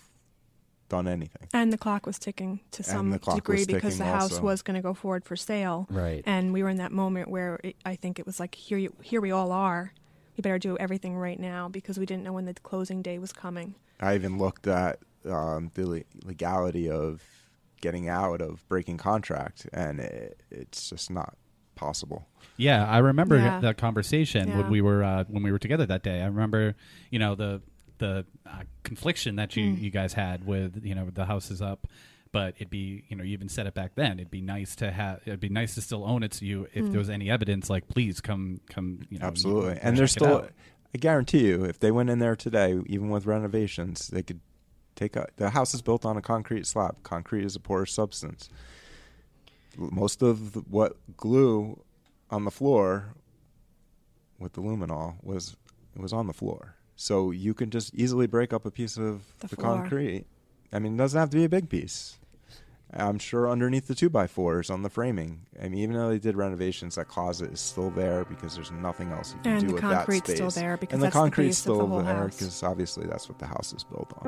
[SPEAKER 5] done anything.
[SPEAKER 6] And the clock was ticking to some degree because the house
[SPEAKER 5] also.
[SPEAKER 6] was going to go forward for sale.
[SPEAKER 3] Right.
[SPEAKER 6] And we were in that moment where it, I think it was like, here, you, here we all are. We better do everything right now because we didn't know when the closing day was coming.
[SPEAKER 5] I even looked at um, the le- legality of getting out of breaking contract, and it, it's just not possible.
[SPEAKER 4] Yeah, I remember
[SPEAKER 6] Yeah.
[SPEAKER 4] that conversation
[SPEAKER 6] Yeah.
[SPEAKER 4] when we were uh, when we were together that day. I remember, you know, the the uh, confliction that you
[SPEAKER 6] Mm.
[SPEAKER 4] you guys had with you know the house is up, but it'd be you know you even said it back then. It'd be nice to have. It'd be nice to still own it. So you, if
[SPEAKER 6] Mm.
[SPEAKER 4] there was any evidence, like please come come. You know,
[SPEAKER 5] Absolutely. And there's still. I guarantee you, if they went in there today, even with renovations, they could take a, the house is built on a concrete slab. Concrete is a porous substance. Most of the, what glue on the floor with the luminol was it was on the floor. So you can just easily break up a piece of
[SPEAKER 6] The
[SPEAKER 5] the, concrete. I mean, it doesn't have to be a big piece. I'm sure underneath the two by fours on the framing. I mean, even though they did renovations, that closet is still there because there's nothing else you can
[SPEAKER 6] And
[SPEAKER 5] do
[SPEAKER 6] the
[SPEAKER 5] with
[SPEAKER 6] concrete's
[SPEAKER 5] that space.
[SPEAKER 6] still there because
[SPEAKER 5] and the
[SPEAKER 6] that's the
[SPEAKER 5] concrete's
[SPEAKER 6] base of the
[SPEAKER 5] still there because obviously that's what the house is built on.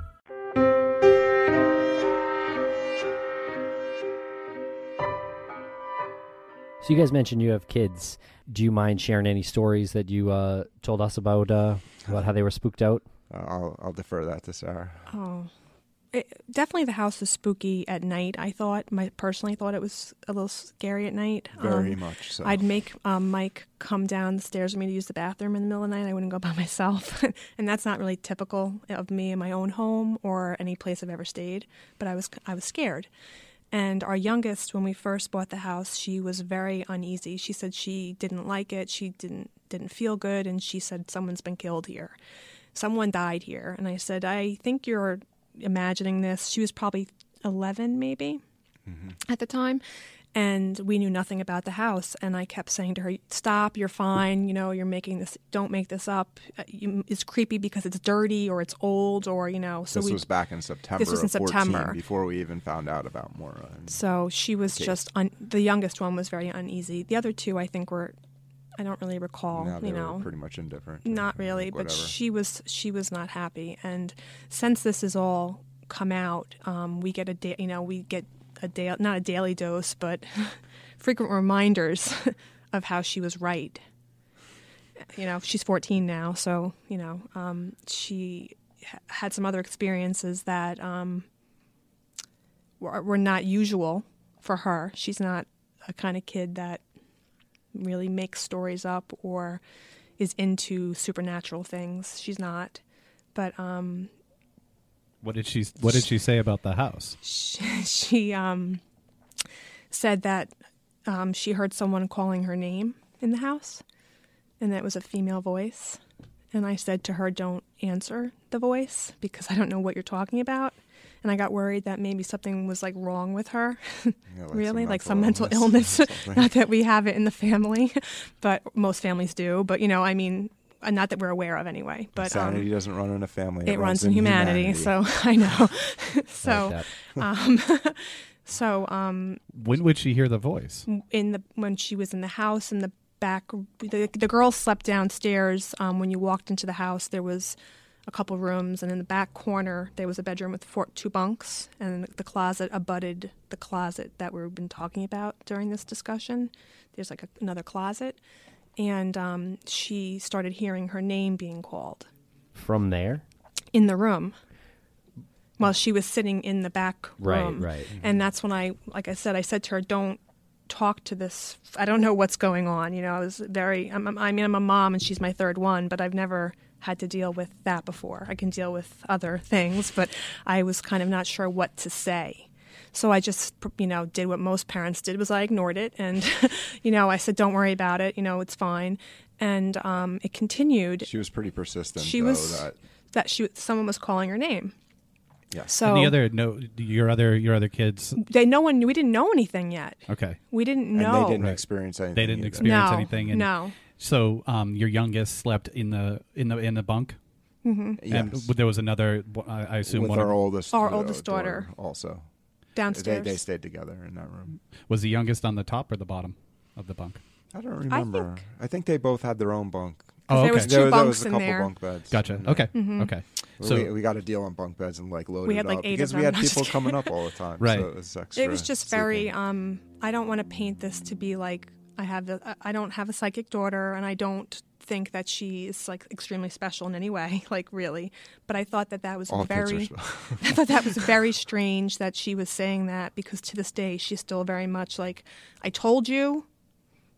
[SPEAKER 3] So you guys mentioned you have kids. Do you mind sharing any stories that you uh, told us about uh, about how they were spooked out?
[SPEAKER 5] Uh, I'll I'll defer that to Sarah.
[SPEAKER 6] Oh, it, definitely the house is spooky at night. I thought, my personally thought it was a little scary at night.
[SPEAKER 5] Very
[SPEAKER 6] Um,
[SPEAKER 5] much so.
[SPEAKER 6] I'd make um, Mike come down the stairs with me to use the bathroom in the middle of the night. I wouldn't go by myself, and that's not really typical of me in my own home or any place I've ever stayed. But I was I was scared. And our youngest, when we first bought the house, she was very uneasy. She said she didn't like it. She didn't didn't feel good, and she said someone's been killed here. Someone died here. And I said, I think you're imagining this. She was probably 11, maybe mm-hmm. at the time. And we knew nothing about the house. And I kept saying to her, "Stop! You're fine. You know, you're making this. Don't make this up. Uh, it's creepy because it's dirty or it's old or you know." So
[SPEAKER 5] this
[SPEAKER 6] we,
[SPEAKER 5] was back in September.
[SPEAKER 6] This was in September.
[SPEAKER 5] before we even found out about Maura. and-
[SPEAKER 6] So she was
[SPEAKER 5] case.
[SPEAKER 6] just un- the youngest one was very uneasy. The other two, I think, were I don't really recall.
[SPEAKER 5] No,
[SPEAKER 6] you know,
[SPEAKER 5] pretty much indifferent.
[SPEAKER 6] not really,
[SPEAKER 5] Like,
[SPEAKER 6] but she was she was not happy. And since this has all come out, um, we get a day you know we get a day not a daily dose, but frequent reminders of how she was right. You know, she's 14 now, so you know um, she ha- had some other experiences that um, were, were not usual for her. She's not a kind of kid that really makes stories up or is into supernatural things. She's not. But um,
[SPEAKER 4] What did she What did she say about the house?
[SPEAKER 6] she, she um, said that um, she heard someone calling her name in the house, and that it was a female voice. And I said to her, "Don't answer the voice because I don't know what you're talking about." And I got worried that maybe something was like wrong with her,
[SPEAKER 5] Yeah, like some
[SPEAKER 6] really, like some mental
[SPEAKER 5] illness
[SPEAKER 6] illness. not that we have it in the family, but most families do. But you know, I mean, uh, not that we're aware of anyway. But um,
[SPEAKER 5] Sanity doesn't run in a family.
[SPEAKER 6] it runs in humanity, so I know. so, um, so um,
[SPEAKER 4] When would she hear the voice?
[SPEAKER 6] in the when she was in the house in the back, the the girls slept downstairs. Um, when you walked into the house, there was a couple rooms, and in the back corner there was a bedroom with four, two bunks, and the closet abutted the closet that we've been talking about during this discussion. There's like a, another closet, and um, she started hearing her name being called
[SPEAKER 3] From there,
[SPEAKER 6] in the room while she was sitting in the back room.
[SPEAKER 3] right. right.
[SPEAKER 6] And that's when I, like I said, I said to her, "Don't talk to this. I don't know what's going on." You know, I was very. I'm, I mean, I'm a mom, and she's my third one, but I've never had to deal with that before. I can deal with other things, but I was kind of not sure what to say. So I just, you know, did what most parents did was I ignored it, and you know, I said, "Don't worry about it. You know, it's fine." And um, it continued.
[SPEAKER 5] She was pretty persistent.
[SPEAKER 6] She
[SPEAKER 5] though,
[SPEAKER 6] was
[SPEAKER 5] That,
[SPEAKER 6] that she someone was calling her name.
[SPEAKER 5] yes.
[SPEAKER 6] So
[SPEAKER 4] and the other no, your other your other kids.
[SPEAKER 6] they no one we didn't know anything yet.
[SPEAKER 4] Okay,
[SPEAKER 6] We didn't
[SPEAKER 5] and
[SPEAKER 6] know.
[SPEAKER 5] they didn't
[SPEAKER 4] Right.
[SPEAKER 5] experience anything.
[SPEAKER 4] they didn't
[SPEAKER 5] either.
[SPEAKER 4] experience
[SPEAKER 6] No,
[SPEAKER 4] anything. And
[SPEAKER 6] no.
[SPEAKER 4] So, um, your youngest slept in the in the in the bunk,
[SPEAKER 6] hmm
[SPEAKER 4] and there was another. I I assume
[SPEAKER 5] with
[SPEAKER 4] one
[SPEAKER 5] our
[SPEAKER 4] of,
[SPEAKER 5] oldest,
[SPEAKER 6] Our
[SPEAKER 5] uh,
[SPEAKER 6] oldest daughter.
[SPEAKER 5] also.
[SPEAKER 6] Downstairs.
[SPEAKER 5] They, they stayed together in that room.
[SPEAKER 4] was the youngest on the top or the bottom of the bunk.
[SPEAKER 5] I don't remember. I think, they both had their own bunk.
[SPEAKER 4] Oh, okay.
[SPEAKER 6] there
[SPEAKER 4] okay.
[SPEAKER 6] was two
[SPEAKER 5] there, there
[SPEAKER 6] bunks
[SPEAKER 5] was a
[SPEAKER 6] in
[SPEAKER 5] couple
[SPEAKER 6] there.
[SPEAKER 5] bunk beds.
[SPEAKER 4] Gotcha.
[SPEAKER 5] in
[SPEAKER 4] Okay.
[SPEAKER 5] there.
[SPEAKER 6] Mhm.
[SPEAKER 4] Okay. So
[SPEAKER 5] we, we got a deal on bunk beds and like loaded
[SPEAKER 6] We had,
[SPEAKER 5] it
[SPEAKER 6] like,
[SPEAKER 5] up
[SPEAKER 6] eight of
[SPEAKER 5] because we had
[SPEAKER 6] No, just
[SPEAKER 5] people coming up all the time.
[SPEAKER 4] Right.
[SPEAKER 5] So it was extra.
[SPEAKER 6] It was just very. Um, I don't want to paint this to be like I have. The, I- I don't have a psychic daughter, and I don't think that she is like extremely special in any way. Like really, but I thought that that was
[SPEAKER 5] All
[SPEAKER 6] very. I thought that was very strange that she was saying that because to this day she's still very much like, I told you,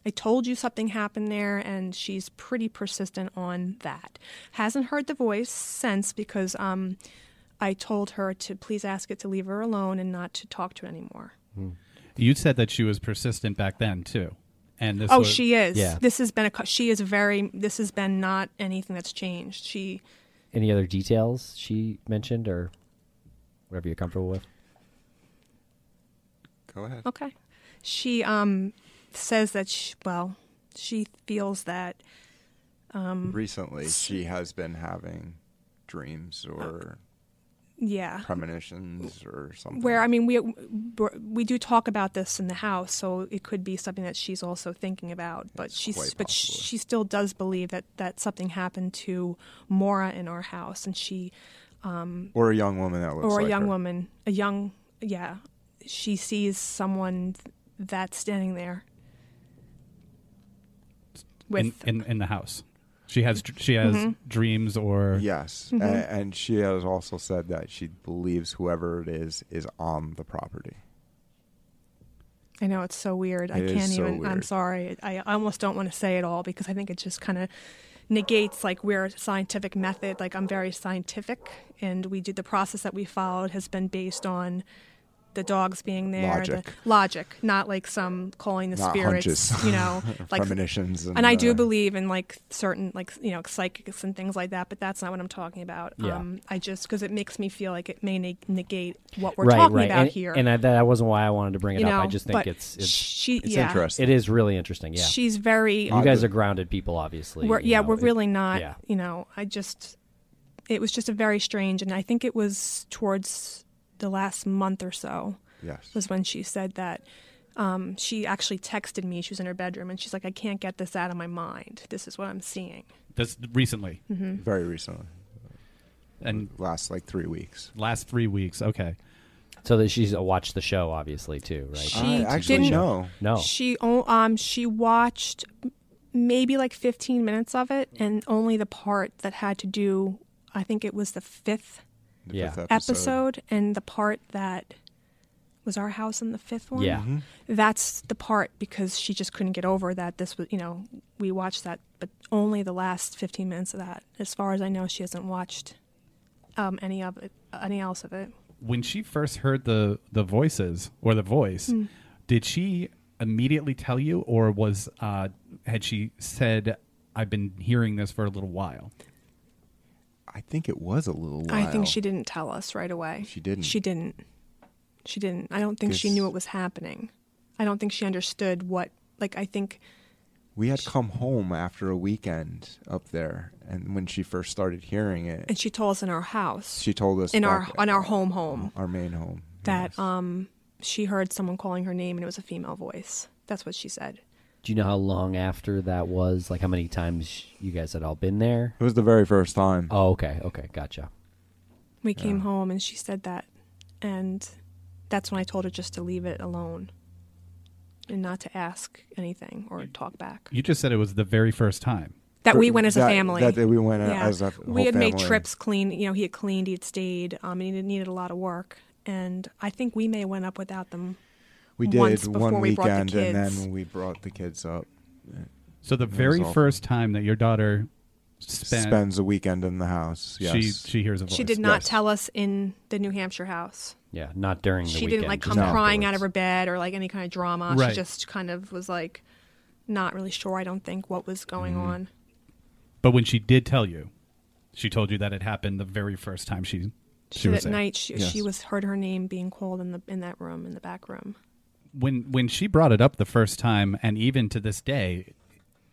[SPEAKER 6] I told you something happened there, and she's pretty persistent on that. Hasn't heard the voice since because um, I told her to please ask it to leave her alone and not to talk to it anymore.
[SPEAKER 4] you said that she was persistent back then too, and this
[SPEAKER 6] oh,
[SPEAKER 4] was,
[SPEAKER 6] she is.
[SPEAKER 3] Yeah.
[SPEAKER 6] This has been a. She is very. This has been not anything that's changed. She.
[SPEAKER 3] any other details she mentioned or whatever you're comfortable with?
[SPEAKER 5] Go ahead.
[SPEAKER 6] Okay. She um says that she, well, she feels that um
[SPEAKER 5] Recently, she has been having dreams or
[SPEAKER 6] yeah.
[SPEAKER 5] premonitions or something.
[SPEAKER 6] Where I mean we we do talk about this in the house, so it could be something that she's also thinking about. But she's but she still does believe that that something happened to Maura in our house, and she um,
[SPEAKER 5] or a young woman that looks
[SPEAKER 6] or a
[SPEAKER 5] like
[SPEAKER 6] young
[SPEAKER 5] her.
[SPEAKER 6] woman, a young yeah, she sees someone that's standing there with
[SPEAKER 4] in, in in the house. She has she has
[SPEAKER 6] Mm-hmm.
[SPEAKER 4] dreams or
[SPEAKER 5] Yes,
[SPEAKER 6] Mm-hmm.
[SPEAKER 5] A- and she has also said that she believes whoever it is is on the property.
[SPEAKER 6] I know it's so weird. I can't
[SPEAKER 5] so
[SPEAKER 6] even. I'm sorry. I, I almost don't want to say it all because I think it just kind of negates like we're a scientific method. Like I'm very scientific, and we do the process that we followed has been based on the dogs being there,
[SPEAKER 5] Logic.
[SPEAKER 6] the logic, not like some calling the
[SPEAKER 5] Not
[SPEAKER 6] spirits,
[SPEAKER 5] hunches.
[SPEAKER 6] you know, like
[SPEAKER 5] Premonitions and,
[SPEAKER 6] And I do
[SPEAKER 5] uh,
[SPEAKER 6] believe in like certain like you know psychics and things like that, but that's not what I'm talking about.
[SPEAKER 3] Yeah.
[SPEAKER 6] Um, I just because it makes me feel like it may neg- negate what we're
[SPEAKER 3] right,
[SPEAKER 6] talking
[SPEAKER 3] right.
[SPEAKER 6] about
[SPEAKER 3] and,
[SPEAKER 6] here.
[SPEAKER 3] And I, that wasn't why I wanted to bring it
[SPEAKER 6] You
[SPEAKER 3] up. I just think it's it's,
[SPEAKER 6] she-
[SPEAKER 5] It's
[SPEAKER 6] yeah.
[SPEAKER 5] interesting.
[SPEAKER 3] it is really interesting. Yeah,
[SPEAKER 6] She's very.
[SPEAKER 3] you guys are grounded people, obviously.
[SPEAKER 6] We're, yeah,
[SPEAKER 3] know,
[SPEAKER 6] we're
[SPEAKER 3] it-
[SPEAKER 6] really not.
[SPEAKER 3] Yeah,
[SPEAKER 6] You know, I just, it was just a very strange, and I think it was towards the last month or so
[SPEAKER 5] Yes.
[SPEAKER 6] was when she said that. Um, she actually texted me. She was in her bedroom, and she's like, "I can't get this out of my mind. This is what I'm seeing."
[SPEAKER 4] This recently
[SPEAKER 6] Mm-hmm.
[SPEAKER 5] Very recently.
[SPEAKER 4] and
[SPEAKER 5] Last like three weeks.
[SPEAKER 4] last three weeks. Okay.
[SPEAKER 3] so that she's watched the show, obviously too, right?
[SPEAKER 6] She
[SPEAKER 5] I actually
[SPEAKER 6] didn't-
[SPEAKER 5] no.
[SPEAKER 3] no,
[SPEAKER 6] She o- um she watched maybe like 15 minutes of it, and only the part that had to do. I think it was the fifth
[SPEAKER 5] The
[SPEAKER 3] Yeah.
[SPEAKER 5] fifth
[SPEAKER 6] episode, and the part that was our house in the fifth one.
[SPEAKER 3] yeah.
[SPEAKER 6] that's the part because she just couldn't get over that this was you know we watched that but only the last 15 minutes of that as far as i know she hasn't watched um, any of it any else of it
[SPEAKER 4] When she first heard the the voices or the voice,
[SPEAKER 6] Hmm.
[SPEAKER 4] did she immediately tell you, or was uh, had she said, "I've been hearing this for a little while"?
[SPEAKER 5] I think it was a little while.
[SPEAKER 6] i think she didn't tell us right away.
[SPEAKER 5] She didn't.
[SPEAKER 6] she didn't. She didn't. I don't think she knew it was happening. I don't think she understood what like i think
[SPEAKER 5] We had come home after a weekend up there, and when she first started hearing it,
[SPEAKER 6] and she told us in our house.
[SPEAKER 5] She told us
[SPEAKER 6] in our on our home home.
[SPEAKER 5] our main home
[SPEAKER 6] that
[SPEAKER 5] yes.
[SPEAKER 6] um she heard someone calling her name and it was a female voice. That's what she said
[SPEAKER 3] Do you know how long after that was? Like how many times you guys had all been there?
[SPEAKER 5] it was the very first time.
[SPEAKER 3] Oh, okay, okay, gotcha.
[SPEAKER 6] We came home and she said that, and that's when I told her just to leave it alone and not to ask anything or talk back.
[SPEAKER 4] You just said it was the very first time.
[SPEAKER 6] That
[SPEAKER 5] For-
[SPEAKER 6] we went as a family.
[SPEAKER 5] that we went
[SPEAKER 6] Yeah.
[SPEAKER 5] as a
[SPEAKER 6] We
[SPEAKER 5] whole
[SPEAKER 6] had made trips clean. You know, he had cleaned, he had stayed, um, and he needed a lot of work. And I think we may have went up without them.
[SPEAKER 5] We did
[SPEAKER 6] once before
[SPEAKER 5] one
[SPEAKER 6] we brought the
[SPEAKER 5] weekend, and then we brought the kids up.
[SPEAKER 4] So the very
[SPEAKER 5] awful.
[SPEAKER 4] first time that your daughter spent,
[SPEAKER 5] Spends a weekend in the house. Yes.
[SPEAKER 4] she she hears a voice.
[SPEAKER 6] She did not
[SPEAKER 5] Yes.
[SPEAKER 6] tell us in the New Hampshire house.
[SPEAKER 3] Yeah, not during the
[SPEAKER 6] she
[SPEAKER 3] weekend.
[SPEAKER 6] didn't like come crying out of her bed or like any kind of drama.
[SPEAKER 4] Right.
[SPEAKER 6] She just kind of was like not really sure. I don't think what was going
[SPEAKER 5] Mm-hmm.
[SPEAKER 6] on.
[SPEAKER 4] But when she did tell you, she told you that it happened the very first time she she,
[SPEAKER 6] She,
[SPEAKER 4] was
[SPEAKER 6] at
[SPEAKER 4] there.
[SPEAKER 6] night she, she was heard her name being called in the in that room in the back room.
[SPEAKER 4] When when she brought it up the first time and even to this day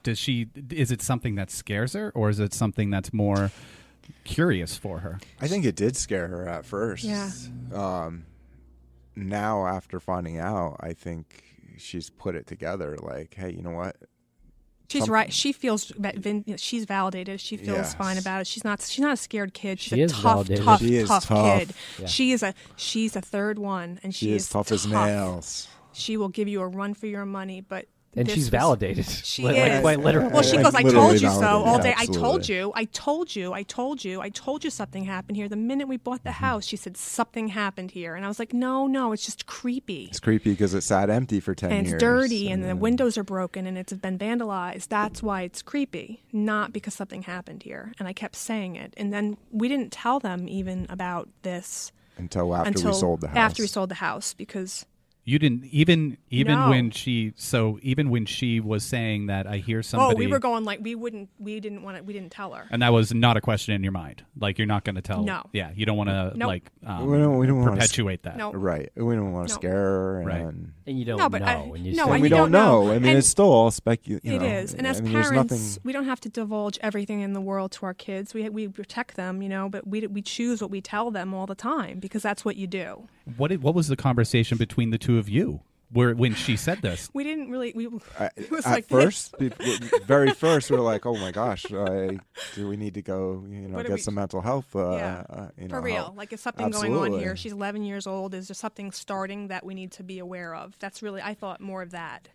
[SPEAKER 4] does she is it something that scares her or is it something that's more curious for her
[SPEAKER 5] I think it did scare her at first.
[SPEAKER 6] Yeah.
[SPEAKER 5] Um, now after finding out, I think she's put it together. Like, hey, you know what?
[SPEAKER 6] She's
[SPEAKER 5] Some-
[SPEAKER 6] right. She feels that Vin, you know, she's validated. She feels
[SPEAKER 5] Yes.
[SPEAKER 6] fine about it. She's not. She's not a scared kid. She's
[SPEAKER 3] She
[SPEAKER 6] a
[SPEAKER 3] is
[SPEAKER 6] tough,
[SPEAKER 3] validated.
[SPEAKER 6] tough,
[SPEAKER 5] She is
[SPEAKER 6] tough,
[SPEAKER 5] tough.
[SPEAKER 6] kid.
[SPEAKER 3] Yeah.
[SPEAKER 6] She is a. She's a third one, and
[SPEAKER 5] She,
[SPEAKER 6] she
[SPEAKER 5] is tough, as nails.
[SPEAKER 6] She will give you a run for your money, but
[SPEAKER 3] and she's
[SPEAKER 6] was-
[SPEAKER 3] validated.
[SPEAKER 6] She
[SPEAKER 3] Like,
[SPEAKER 6] is.
[SPEAKER 3] quite literally.
[SPEAKER 6] Well, she
[SPEAKER 5] Like,
[SPEAKER 6] goes, I told you so
[SPEAKER 5] validated,
[SPEAKER 6] all
[SPEAKER 5] yeah,
[SPEAKER 6] day. I told you. I told you. I told you. I told you something happened here. The minute we bought the
[SPEAKER 5] Mm-hmm.
[SPEAKER 6] house, she said, something happened here. And I was like, no, no, it's just creepy.
[SPEAKER 5] It's creepy because it sat empty for ten
[SPEAKER 6] And it's dirty and the
[SPEAKER 5] then-
[SPEAKER 6] windows are broken and it's been vandalized. That's why it's creepy, not because something happened here. And I kept saying it. And then we didn't tell them even about this
[SPEAKER 5] until after
[SPEAKER 6] until
[SPEAKER 5] we sold the house.
[SPEAKER 6] after we sold the house because
[SPEAKER 4] you didn't even even
[SPEAKER 6] No.
[SPEAKER 4] when she so even when she was saying that i hear somebody
[SPEAKER 6] oh we were going like we wouldn't we didn't want to we didn't tell her.
[SPEAKER 4] and that was not a question in your mind like you're not going to tell
[SPEAKER 6] No.
[SPEAKER 4] yeah you don't want to
[SPEAKER 6] Nope.
[SPEAKER 4] like um,
[SPEAKER 5] We don't- we don't wanna
[SPEAKER 4] perpetuate that
[SPEAKER 6] No.
[SPEAKER 5] Right. We don't want to
[SPEAKER 6] No.
[SPEAKER 5] scare her.
[SPEAKER 4] Right.
[SPEAKER 5] And,
[SPEAKER 3] and you don't
[SPEAKER 6] No, but
[SPEAKER 3] know.
[SPEAKER 6] I-
[SPEAKER 3] and you
[SPEAKER 6] no, and
[SPEAKER 5] we don't
[SPEAKER 6] don't know.
[SPEAKER 5] know. I mean,
[SPEAKER 6] And
[SPEAKER 5] it's still all speculation.
[SPEAKER 6] It is, and as
[SPEAKER 5] I mean,
[SPEAKER 6] parents,
[SPEAKER 5] nothing,
[SPEAKER 6] we don't have to divulge everything in the world to our kids. We we protect them, you know, but we we choose what we tell them all the time because that's what you do.
[SPEAKER 4] What did, what was the conversation between the two of you where when she said this
[SPEAKER 6] We didn't really. We
[SPEAKER 5] I-
[SPEAKER 6] it was
[SPEAKER 5] at
[SPEAKER 6] like
[SPEAKER 5] first, be- very first, we were like, "Oh my gosh, uh, do we need to go? You know,
[SPEAKER 6] What
[SPEAKER 5] get
[SPEAKER 6] we-
[SPEAKER 5] some mental health? Uh,
[SPEAKER 6] Yeah.
[SPEAKER 5] uh, you know,
[SPEAKER 6] For real,
[SPEAKER 5] help."
[SPEAKER 6] like is something going on here? She's 11 years old. Is there something starting that we need to be aware of? That's really, I thought more of that.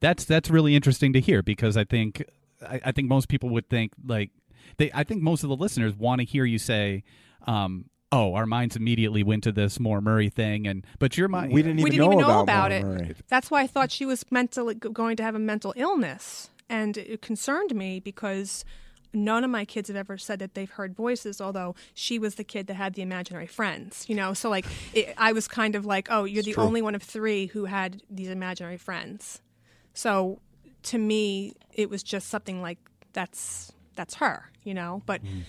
[SPEAKER 4] that's that's really interesting to hear because I think I, I think most people would think like they I think most of the listeners want to hear you say, um, "Oh, our minds immediately went to this Maura Murray thing," and but your mind
[SPEAKER 5] we didn't even
[SPEAKER 6] we didn't
[SPEAKER 5] know
[SPEAKER 6] even know
[SPEAKER 5] about,
[SPEAKER 6] about it.
[SPEAKER 5] Murray.
[SPEAKER 6] That's why I thought she was mentally going to have a mental illness, and it concerned me because none of my kids have ever said that they've heard voices, although she was the kid that had the imaginary friends, you know? So, like, it, I was kind of like, oh, you're the
[SPEAKER 5] true.
[SPEAKER 6] only one of three who had these imaginary friends. So, to me, it was just something like, that's that's her, you know? But mm.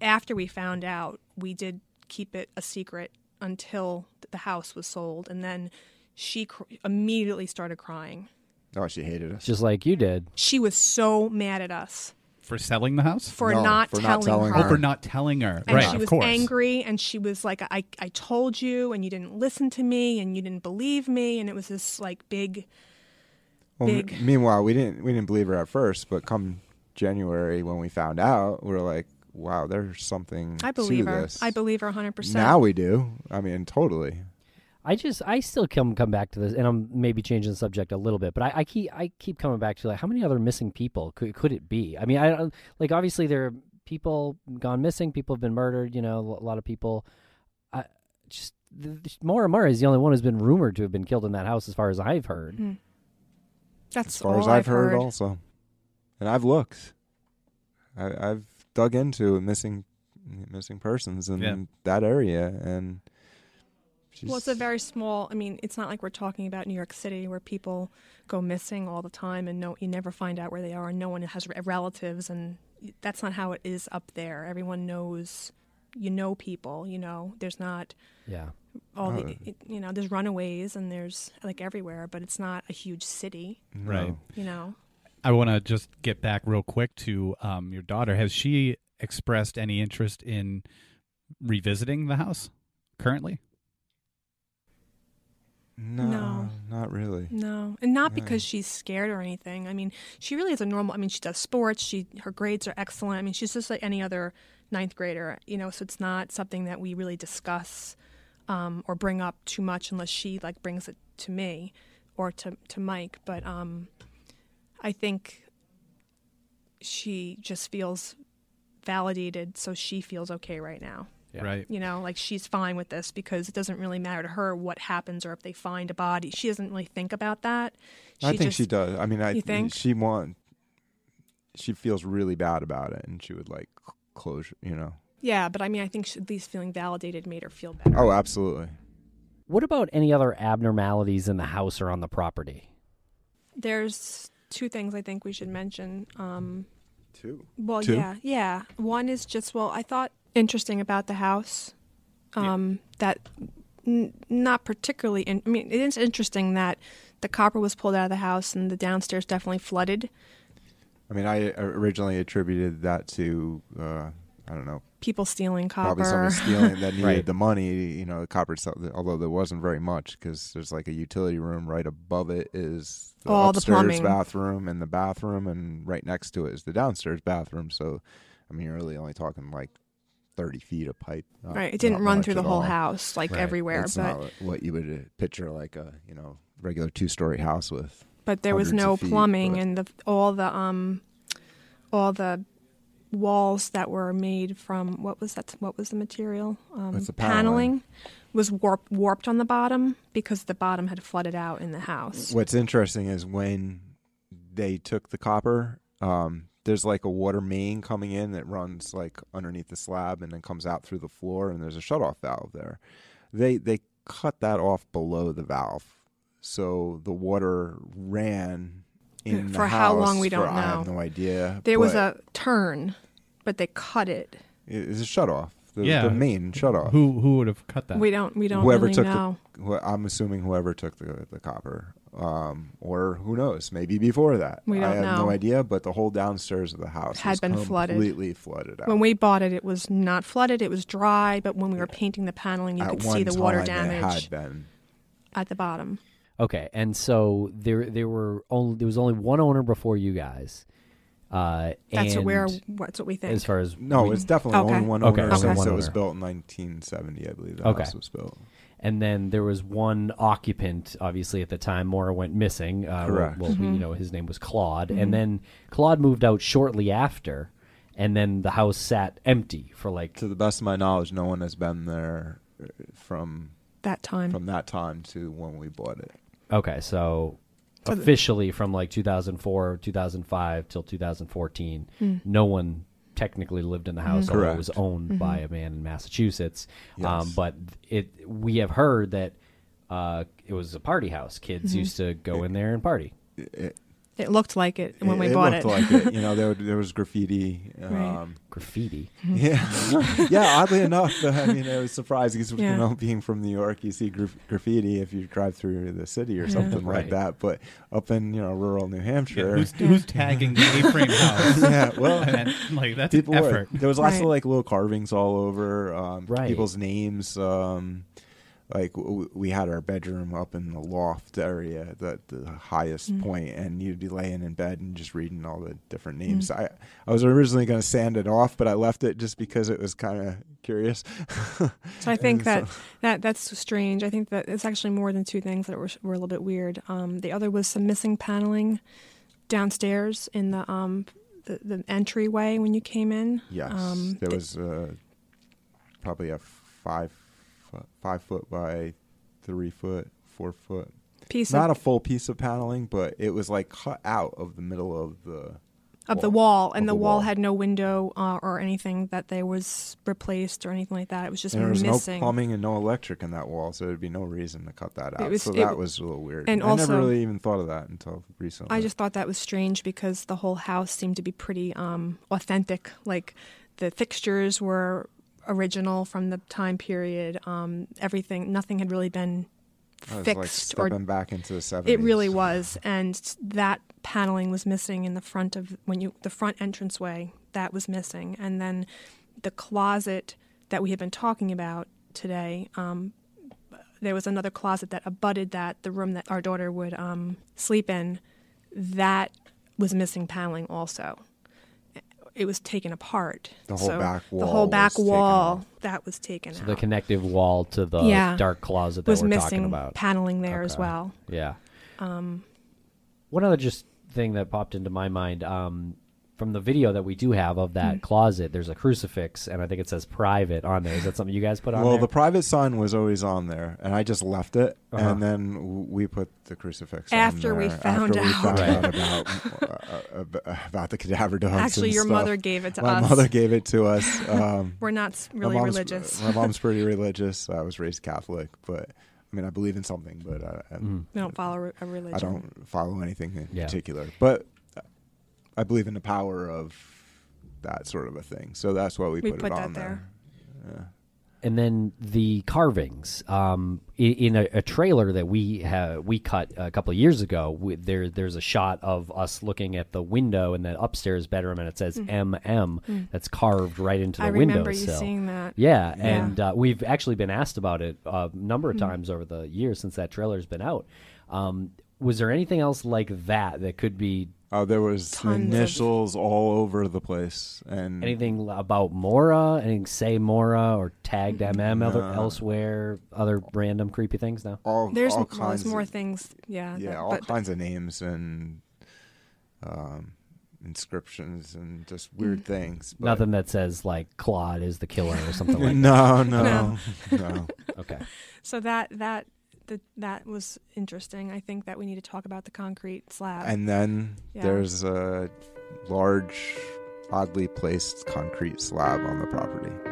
[SPEAKER 6] After we found out, we did keep it a secret until the house was sold. And then she cr- immediately started crying.
[SPEAKER 5] Oh, she hated us.
[SPEAKER 3] Just like you did.
[SPEAKER 6] She was so mad at us
[SPEAKER 4] For selling the house?
[SPEAKER 6] for
[SPEAKER 5] No,
[SPEAKER 6] not
[SPEAKER 5] for
[SPEAKER 6] telling
[SPEAKER 5] not telling
[SPEAKER 6] her.
[SPEAKER 4] Oh, for not telling her.
[SPEAKER 6] and
[SPEAKER 4] right,
[SPEAKER 6] she
[SPEAKER 4] of
[SPEAKER 6] was
[SPEAKER 4] course.
[SPEAKER 6] angry and she was like I, I told you and you didn't listen to me and you didn't believe me and it was this like big
[SPEAKER 5] Well, m-
[SPEAKER 6] big-
[SPEAKER 5] meanwhile, we didn't we didn't believe her at first, but come January when we found out, we were like, "Wow, there's something."
[SPEAKER 6] I believe
[SPEAKER 5] to
[SPEAKER 6] her.
[SPEAKER 5] This.
[SPEAKER 6] I believe her 100%.
[SPEAKER 5] Now we do. I mean, totally.
[SPEAKER 3] I just I still come come back to this, and I'm maybe changing the subject a little bit, but I, I keep I keep coming back to like how many other missing people could could it be? I mean, I like obviously there are people gone missing, people have been murdered. You know, a lot of people. I just the, the- Maura Murray is the only one who's been rumored to have been killed in that house, as far as I've heard.
[SPEAKER 6] Hmm. That's
[SPEAKER 5] As far
[SPEAKER 6] all
[SPEAKER 5] as I've
[SPEAKER 6] heard.
[SPEAKER 5] heard, also, and I've looked. I, I've dug into missing missing persons in
[SPEAKER 4] Yeah.
[SPEAKER 5] that area, and she's,
[SPEAKER 6] Well, it's a very small. I mean, it's not like we're talking about New York City where people go missing all the time and no, you never find out where they are, and no one has relatives, and that's not how it is up there. Everyone knows, you know, people. You know, there's not
[SPEAKER 3] Yeah.
[SPEAKER 6] all
[SPEAKER 5] Oh.
[SPEAKER 6] the, you know, there's runaways and there's like everywhere, but it's not a huge city.
[SPEAKER 4] Right.
[SPEAKER 6] You know,
[SPEAKER 4] I want to just get back real quick to um, your daughter. Has she expressed any interest in revisiting the house currently?
[SPEAKER 5] No,
[SPEAKER 6] No.
[SPEAKER 5] not really.
[SPEAKER 6] no, and not
[SPEAKER 5] No.
[SPEAKER 6] because she's scared or anything. I mean, she really is a normal. I mean, she does sports. She her grades are excellent. I mean, she's just like any other ninth grader. You know, so it's not something that we really discuss um, or bring up too much unless she like brings it to me or to to Mike. But um, I think she just feels validated, so she feels okay right now.
[SPEAKER 3] Yeah.
[SPEAKER 4] Right.
[SPEAKER 6] You know, like she's fine with this because it doesn't really matter to her what happens or if they find a body. She doesn't really think about that. She
[SPEAKER 5] I think
[SPEAKER 6] just,
[SPEAKER 5] she does. I mean, I
[SPEAKER 6] You think?
[SPEAKER 5] she want. She feels really bad about it, and she would like c- closure. You know.
[SPEAKER 6] Yeah, but I mean, I think she, at least feeling validated made her feel better.
[SPEAKER 5] Oh, absolutely.
[SPEAKER 3] What about any other abnormalities in the house or on the property?
[SPEAKER 6] There's two things I think we should mention. Um,
[SPEAKER 5] Two.
[SPEAKER 6] well,
[SPEAKER 5] Two?
[SPEAKER 6] yeah, yeah. One is just well, I thought interesting about the house um, that n- not particularly. In, I mean, it is interesting that the copper was pulled out of the house and the downstairs definitely flooded.
[SPEAKER 5] I mean, I originally attributed that to uh, I don't know,
[SPEAKER 6] People stealing copper.
[SPEAKER 5] probably someone stealing that needed
[SPEAKER 3] Right.
[SPEAKER 5] the money. You know, the copper. sell- Although there wasn't very much because there's like a utility room right above it is the
[SPEAKER 6] All the
[SPEAKER 5] upstairs
[SPEAKER 6] plumbing.
[SPEAKER 5] bathroom and the bathroom, and right next to it is the downstairs bathroom. So, I mean, you're really only talking like thirty feet of pipe. Not-
[SPEAKER 6] right, it didn't run through the whole
[SPEAKER 5] all.
[SPEAKER 6] house like
[SPEAKER 3] Right.
[SPEAKER 6] everywhere,
[SPEAKER 5] It's
[SPEAKER 6] but
[SPEAKER 5] not what you would uh, picture like a you know regular two story house with.
[SPEAKER 6] but there was no
[SPEAKER 5] of feet,
[SPEAKER 6] plumbing
[SPEAKER 5] but-
[SPEAKER 6] and the all the um all the walls that were made from what was that what was the material um,
[SPEAKER 5] the paneling.
[SPEAKER 6] was warped warped on the bottom because the bottom had flooded out in the house
[SPEAKER 5] What's interesting is when they took the copper, um, there's like a water main coming in that runs like underneath the slab and then comes out through the floor, and there's a shutoff valve there. They they cut that off below the valve, so the water ran in the
[SPEAKER 6] For how long, we don't
[SPEAKER 5] for- I have
[SPEAKER 6] know.
[SPEAKER 5] no idea.
[SPEAKER 6] there was a turn but they cut it It-
[SPEAKER 5] it's a shutoff. The,
[SPEAKER 4] Yeah.
[SPEAKER 5] the main shutoff.
[SPEAKER 4] Who who would have cut that?
[SPEAKER 6] we don't we don't
[SPEAKER 5] whoever
[SPEAKER 6] really
[SPEAKER 5] took
[SPEAKER 6] know
[SPEAKER 5] the, wh- I'm assuming whoever took the the copper, um, or who knows, maybe before that.
[SPEAKER 6] We
[SPEAKER 5] I
[SPEAKER 6] don't
[SPEAKER 5] have no idea, but the whole downstairs of the house
[SPEAKER 6] Had
[SPEAKER 5] was
[SPEAKER 6] been flooded.
[SPEAKER 5] completely flooded out.
[SPEAKER 6] when we bought it it was not flooded it was dry but when we were painting the paneling you
[SPEAKER 5] At
[SPEAKER 6] could
[SPEAKER 5] one
[SPEAKER 6] see the water
[SPEAKER 5] time it
[SPEAKER 6] damage
[SPEAKER 5] had been.
[SPEAKER 6] at the bottom
[SPEAKER 3] Okay, and so there there were only there was only one owner before you guys. Uh,
[SPEAKER 6] that's
[SPEAKER 3] and
[SPEAKER 6] where that's what we think
[SPEAKER 3] as far as
[SPEAKER 5] No,
[SPEAKER 3] we-
[SPEAKER 5] it's definitely
[SPEAKER 6] Okay.
[SPEAKER 5] only one owner
[SPEAKER 3] okay.
[SPEAKER 5] since
[SPEAKER 3] One
[SPEAKER 5] it was built in 1970, I believe. The
[SPEAKER 3] Okay.
[SPEAKER 5] house was built.
[SPEAKER 3] and then there was one occupant. Obviously, at the time, Maura went missing. Uh,
[SPEAKER 5] Correct.
[SPEAKER 3] Well,
[SPEAKER 6] Mm-hmm.
[SPEAKER 3] we, you know, his name was Claude, and then Claude moved out shortly after, and then the house sat empty for like
[SPEAKER 5] To the best of my knowledge, no one has been there uh, from
[SPEAKER 6] that time
[SPEAKER 5] from that time to when we bought it.
[SPEAKER 3] Okay, so
[SPEAKER 6] So
[SPEAKER 3] officially from like 2004, 2005 till 2014,
[SPEAKER 6] Mm.
[SPEAKER 3] no one technically lived in the house,
[SPEAKER 6] Mhm.
[SPEAKER 3] although it was owned by a man in Massachusetts. Um, but it we have heard that uh, it was a party house. Kids
[SPEAKER 6] Mhm.
[SPEAKER 3] used to go in there and party.
[SPEAKER 5] It,
[SPEAKER 6] It looked like it when we bought
[SPEAKER 5] it
[SPEAKER 6] bought
[SPEAKER 5] looked
[SPEAKER 6] it.
[SPEAKER 5] like it. You know, there there was graffiti.
[SPEAKER 6] Right.
[SPEAKER 5] Um,
[SPEAKER 3] Graffiti.
[SPEAKER 5] Yeah, yeah. Oddly enough, I mean, it was surprising because
[SPEAKER 6] Yeah.
[SPEAKER 5] you know, being from New York, you see graf- graffiti if you drive through the city or
[SPEAKER 6] Yeah.
[SPEAKER 5] something
[SPEAKER 3] Right.
[SPEAKER 5] like that. But up in you know rural New Hampshire,
[SPEAKER 4] who's, who's tagging the A-frame house?
[SPEAKER 5] yeah, well,
[SPEAKER 4] And, like that's
[SPEAKER 5] people
[SPEAKER 4] an
[SPEAKER 5] were.
[SPEAKER 4] effort.
[SPEAKER 5] There was lots
[SPEAKER 6] Right.
[SPEAKER 5] of like little carvings all over, um,
[SPEAKER 3] Right.
[SPEAKER 5] people's names. Um, like w- we had our bedroom up in the loft area, the the highest
[SPEAKER 6] Mm.
[SPEAKER 5] point, and you'd be laying in bed and just reading all the different
[SPEAKER 6] Mm.
[SPEAKER 5] names. I I was originally going to sand it off, but I left it just because it was kind of curious.
[SPEAKER 6] So I think that,
[SPEAKER 5] so-
[SPEAKER 6] that that's strange. I think that it's actually more than two things that were, were a little bit weird. Um, the other was some missing paneling downstairs in the um, the, the entryway when you came in.
[SPEAKER 5] Yes,
[SPEAKER 6] Um,
[SPEAKER 5] there
[SPEAKER 6] th-
[SPEAKER 5] was uh, probably a five foot, five foot by three foot, four foot.
[SPEAKER 6] piece
[SPEAKER 5] Not
[SPEAKER 6] of,
[SPEAKER 5] a full piece of paneling, but it was like cut out of the middle of the
[SPEAKER 6] of the wall, and the,
[SPEAKER 5] the
[SPEAKER 6] wall,
[SPEAKER 5] wall.
[SPEAKER 6] had no window uh, or anything that they was replaced or anything like that. It was just
[SPEAKER 5] and there was
[SPEAKER 6] missing.
[SPEAKER 5] no plumbing and no electric in that wall, so there'd be no reason to cut that out.
[SPEAKER 6] was-
[SPEAKER 5] so that was a little weird.
[SPEAKER 6] and
[SPEAKER 5] I
[SPEAKER 6] also-
[SPEAKER 5] never really even thought of that until recently.
[SPEAKER 6] I just thought that was strange because the whole house seemed to be pretty um, authentic. Like the fixtures were original from the time period. Um, everything, nothing had really been fixed
[SPEAKER 5] like
[SPEAKER 6] or
[SPEAKER 5] stepping back into the seventies.
[SPEAKER 6] It really was, and that paneling was missing in the front of when you the front entranceway. That was missing, and then the closet that we had been talking about today. Um, there was another closet that abutted that the room that our daughter would um, sleep in. That was missing paneling also. It was taken apart.
[SPEAKER 5] The whole
[SPEAKER 6] So
[SPEAKER 5] back
[SPEAKER 6] The
[SPEAKER 5] wall
[SPEAKER 6] whole back wall that was taken
[SPEAKER 3] So
[SPEAKER 6] out.
[SPEAKER 3] the connective wall to the
[SPEAKER 6] Yeah.
[SPEAKER 3] dark closet that
[SPEAKER 6] was
[SPEAKER 3] we're
[SPEAKER 6] missing
[SPEAKER 3] talking about.
[SPEAKER 6] paneling there as well.
[SPEAKER 3] Yeah.
[SPEAKER 6] Um,
[SPEAKER 3] One other just thing that popped into my mind um, from the video that we do have of that closet. There's a crucifix, and I think it says "private" on there. Is that something you guys put on
[SPEAKER 5] Well,
[SPEAKER 3] there?
[SPEAKER 5] the private sign was always on there, and I just left it,
[SPEAKER 3] Uh-huh.
[SPEAKER 5] and then we put the crucifix
[SPEAKER 6] After
[SPEAKER 5] on
[SPEAKER 6] we found
[SPEAKER 5] after we
[SPEAKER 6] out.
[SPEAKER 5] found
[SPEAKER 3] Right.
[SPEAKER 5] out about uh, about the cadaver dogs.
[SPEAKER 6] Actually,
[SPEAKER 5] and
[SPEAKER 6] your
[SPEAKER 5] stuff.
[SPEAKER 6] mother gave it to
[SPEAKER 5] My
[SPEAKER 6] us.
[SPEAKER 5] mother gave it to us. Um,
[SPEAKER 6] We're not s-
[SPEAKER 5] my
[SPEAKER 6] really religious.
[SPEAKER 5] My mom's pretty religious. I was raised Catholic, but I mean, I believe in something, but I, I,
[SPEAKER 3] Mm.
[SPEAKER 6] We don't follow a religion.
[SPEAKER 5] I don't follow anything in
[SPEAKER 3] Yeah.
[SPEAKER 5] particular. But I believe in the power of that sort of a thing. So that's why we,
[SPEAKER 6] We
[SPEAKER 5] put,
[SPEAKER 6] put
[SPEAKER 5] it
[SPEAKER 6] that
[SPEAKER 5] on there. Yeah.
[SPEAKER 3] and then the carvings um, i- in a, a trailer that we have we cut a couple of years ago. We, there, there's a shot of us looking at the window in the upstairs bedroom, and it says "MM" that's carved right into the
[SPEAKER 6] Mm. I remember
[SPEAKER 3] windowsill.
[SPEAKER 6] you seeing that.
[SPEAKER 3] Yeah,
[SPEAKER 6] Yeah.
[SPEAKER 3] and uh, we've actually been asked about it a number of times over the years since that trailer's been out. Um, was there anything else like that that could be
[SPEAKER 5] Oh, there was
[SPEAKER 6] Tons of-
[SPEAKER 5] initials all over the place, and
[SPEAKER 3] anything about Maura? Anything say Maura or tagged MM other, elsewhere? Other random creepy things? No.
[SPEAKER 5] all
[SPEAKER 6] There's,
[SPEAKER 5] all
[SPEAKER 6] well,
[SPEAKER 5] kinds
[SPEAKER 6] there's more
[SPEAKER 5] of,
[SPEAKER 6] things. Yeah.
[SPEAKER 5] yeah,
[SPEAKER 6] that-
[SPEAKER 5] all
[SPEAKER 6] but
[SPEAKER 5] kinds of names and um, inscriptions and just weird things. but-
[SPEAKER 3] Nothing that says like Claude is the killer or something like that.
[SPEAKER 5] no, no, no.
[SPEAKER 3] Okay.
[SPEAKER 6] So that that that that was interesting. I think that we need to talk about the concrete slab.
[SPEAKER 5] And then
[SPEAKER 6] Yeah.
[SPEAKER 5] there's a large, oddly placed concrete slab on the property.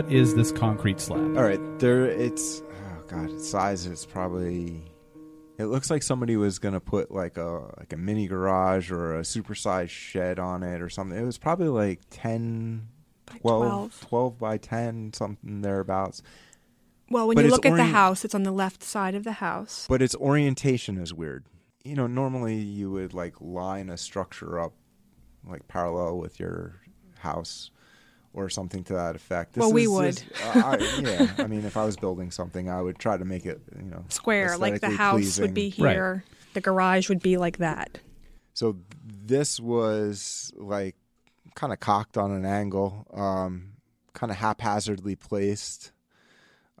[SPEAKER 4] What is this concrete slab?
[SPEAKER 5] All right, there. It's oh god, its size is probably. It looks like somebody was gonna put like a like a mini garage or a supersized shed on it or something. It was probably like 10,
[SPEAKER 6] By
[SPEAKER 5] 12,
[SPEAKER 6] 12.
[SPEAKER 5] 12 by ten, something thereabouts.
[SPEAKER 6] well, when
[SPEAKER 5] but
[SPEAKER 6] you look at the house, it's on the left side of the house.
[SPEAKER 5] But its orientation is weird. You know, normally you would like line a structure up like parallel with your house or something to that effect.
[SPEAKER 6] Well, we
[SPEAKER 5] is
[SPEAKER 6] would.
[SPEAKER 5] just- uh, I, yeah, I mean, if I was building something, I would try to make it, you know,
[SPEAKER 6] Square, like the house would be
[SPEAKER 5] pleasing.
[SPEAKER 4] Right.
[SPEAKER 6] here. The garage would be like that.
[SPEAKER 5] So this was like kind of cocked on an angle, um, kind of haphazardly placed.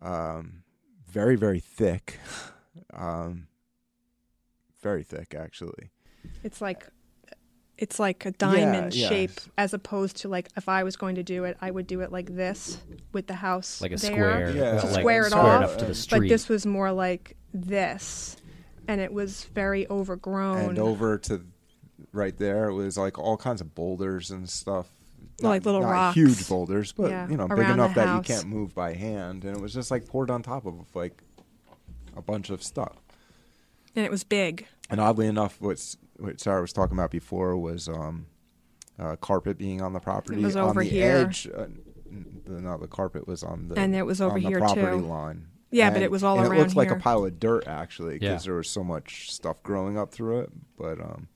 [SPEAKER 5] Um, very very thick, um, very thick actually.
[SPEAKER 6] It's like it's like a diamond
[SPEAKER 5] yeah.
[SPEAKER 6] shape as opposed to like if I was going to do it, I would do it like this with the house
[SPEAKER 3] Like a
[SPEAKER 6] there
[SPEAKER 3] square,
[SPEAKER 5] Yeah.
[SPEAKER 6] to
[SPEAKER 5] like
[SPEAKER 6] square it
[SPEAKER 3] square
[SPEAKER 6] off.
[SPEAKER 3] up to the
[SPEAKER 6] But this was more like this, and it was very overgrown.
[SPEAKER 5] And over to right there it was like all kinds of boulders and stuff.
[SPEAKER 6] Like little
[SPEAKER 5] not
[SPEAKER 6] rocks.
[SPEAKER 5] huge boulders, but
[SPEAKER 6] Yeah,
[SPEAKER 5] you know, big enough that you can't move by hand, and it was just like poured on top of like a bunch of stuff.
[SPEAKER 6] and it was big.
[SPEAKER 5] And oddly enough, what's what Sarah was talking about before was um, uh, carpet being on the property.
[SPEAKER 6] It was
[SPEAKER 5] on
[SPEAKER 6] over
[SPEAKER 5] the
[SPEAKER 6] here.
[SPEAKER 5] Edge, uh, no, the carpet was on the
[SPEAKER 6] And it was over
[SPEAKER 5] on the
[SPEAKER 6] here,
[SPEAKER 5] property
[SPEAKER 6] too.
[SPEAKER 5] line.
[SPEAKER 6] Yeah, but it was all
[SPEAKER 5] and It
[SPEAKER 6] around
[SPEAKER 5] looked like a pile of dirt actually, because
[SPEAKER 3] Yeah.
[SPEAKER 5] there was so much stuff growing up through it. But um,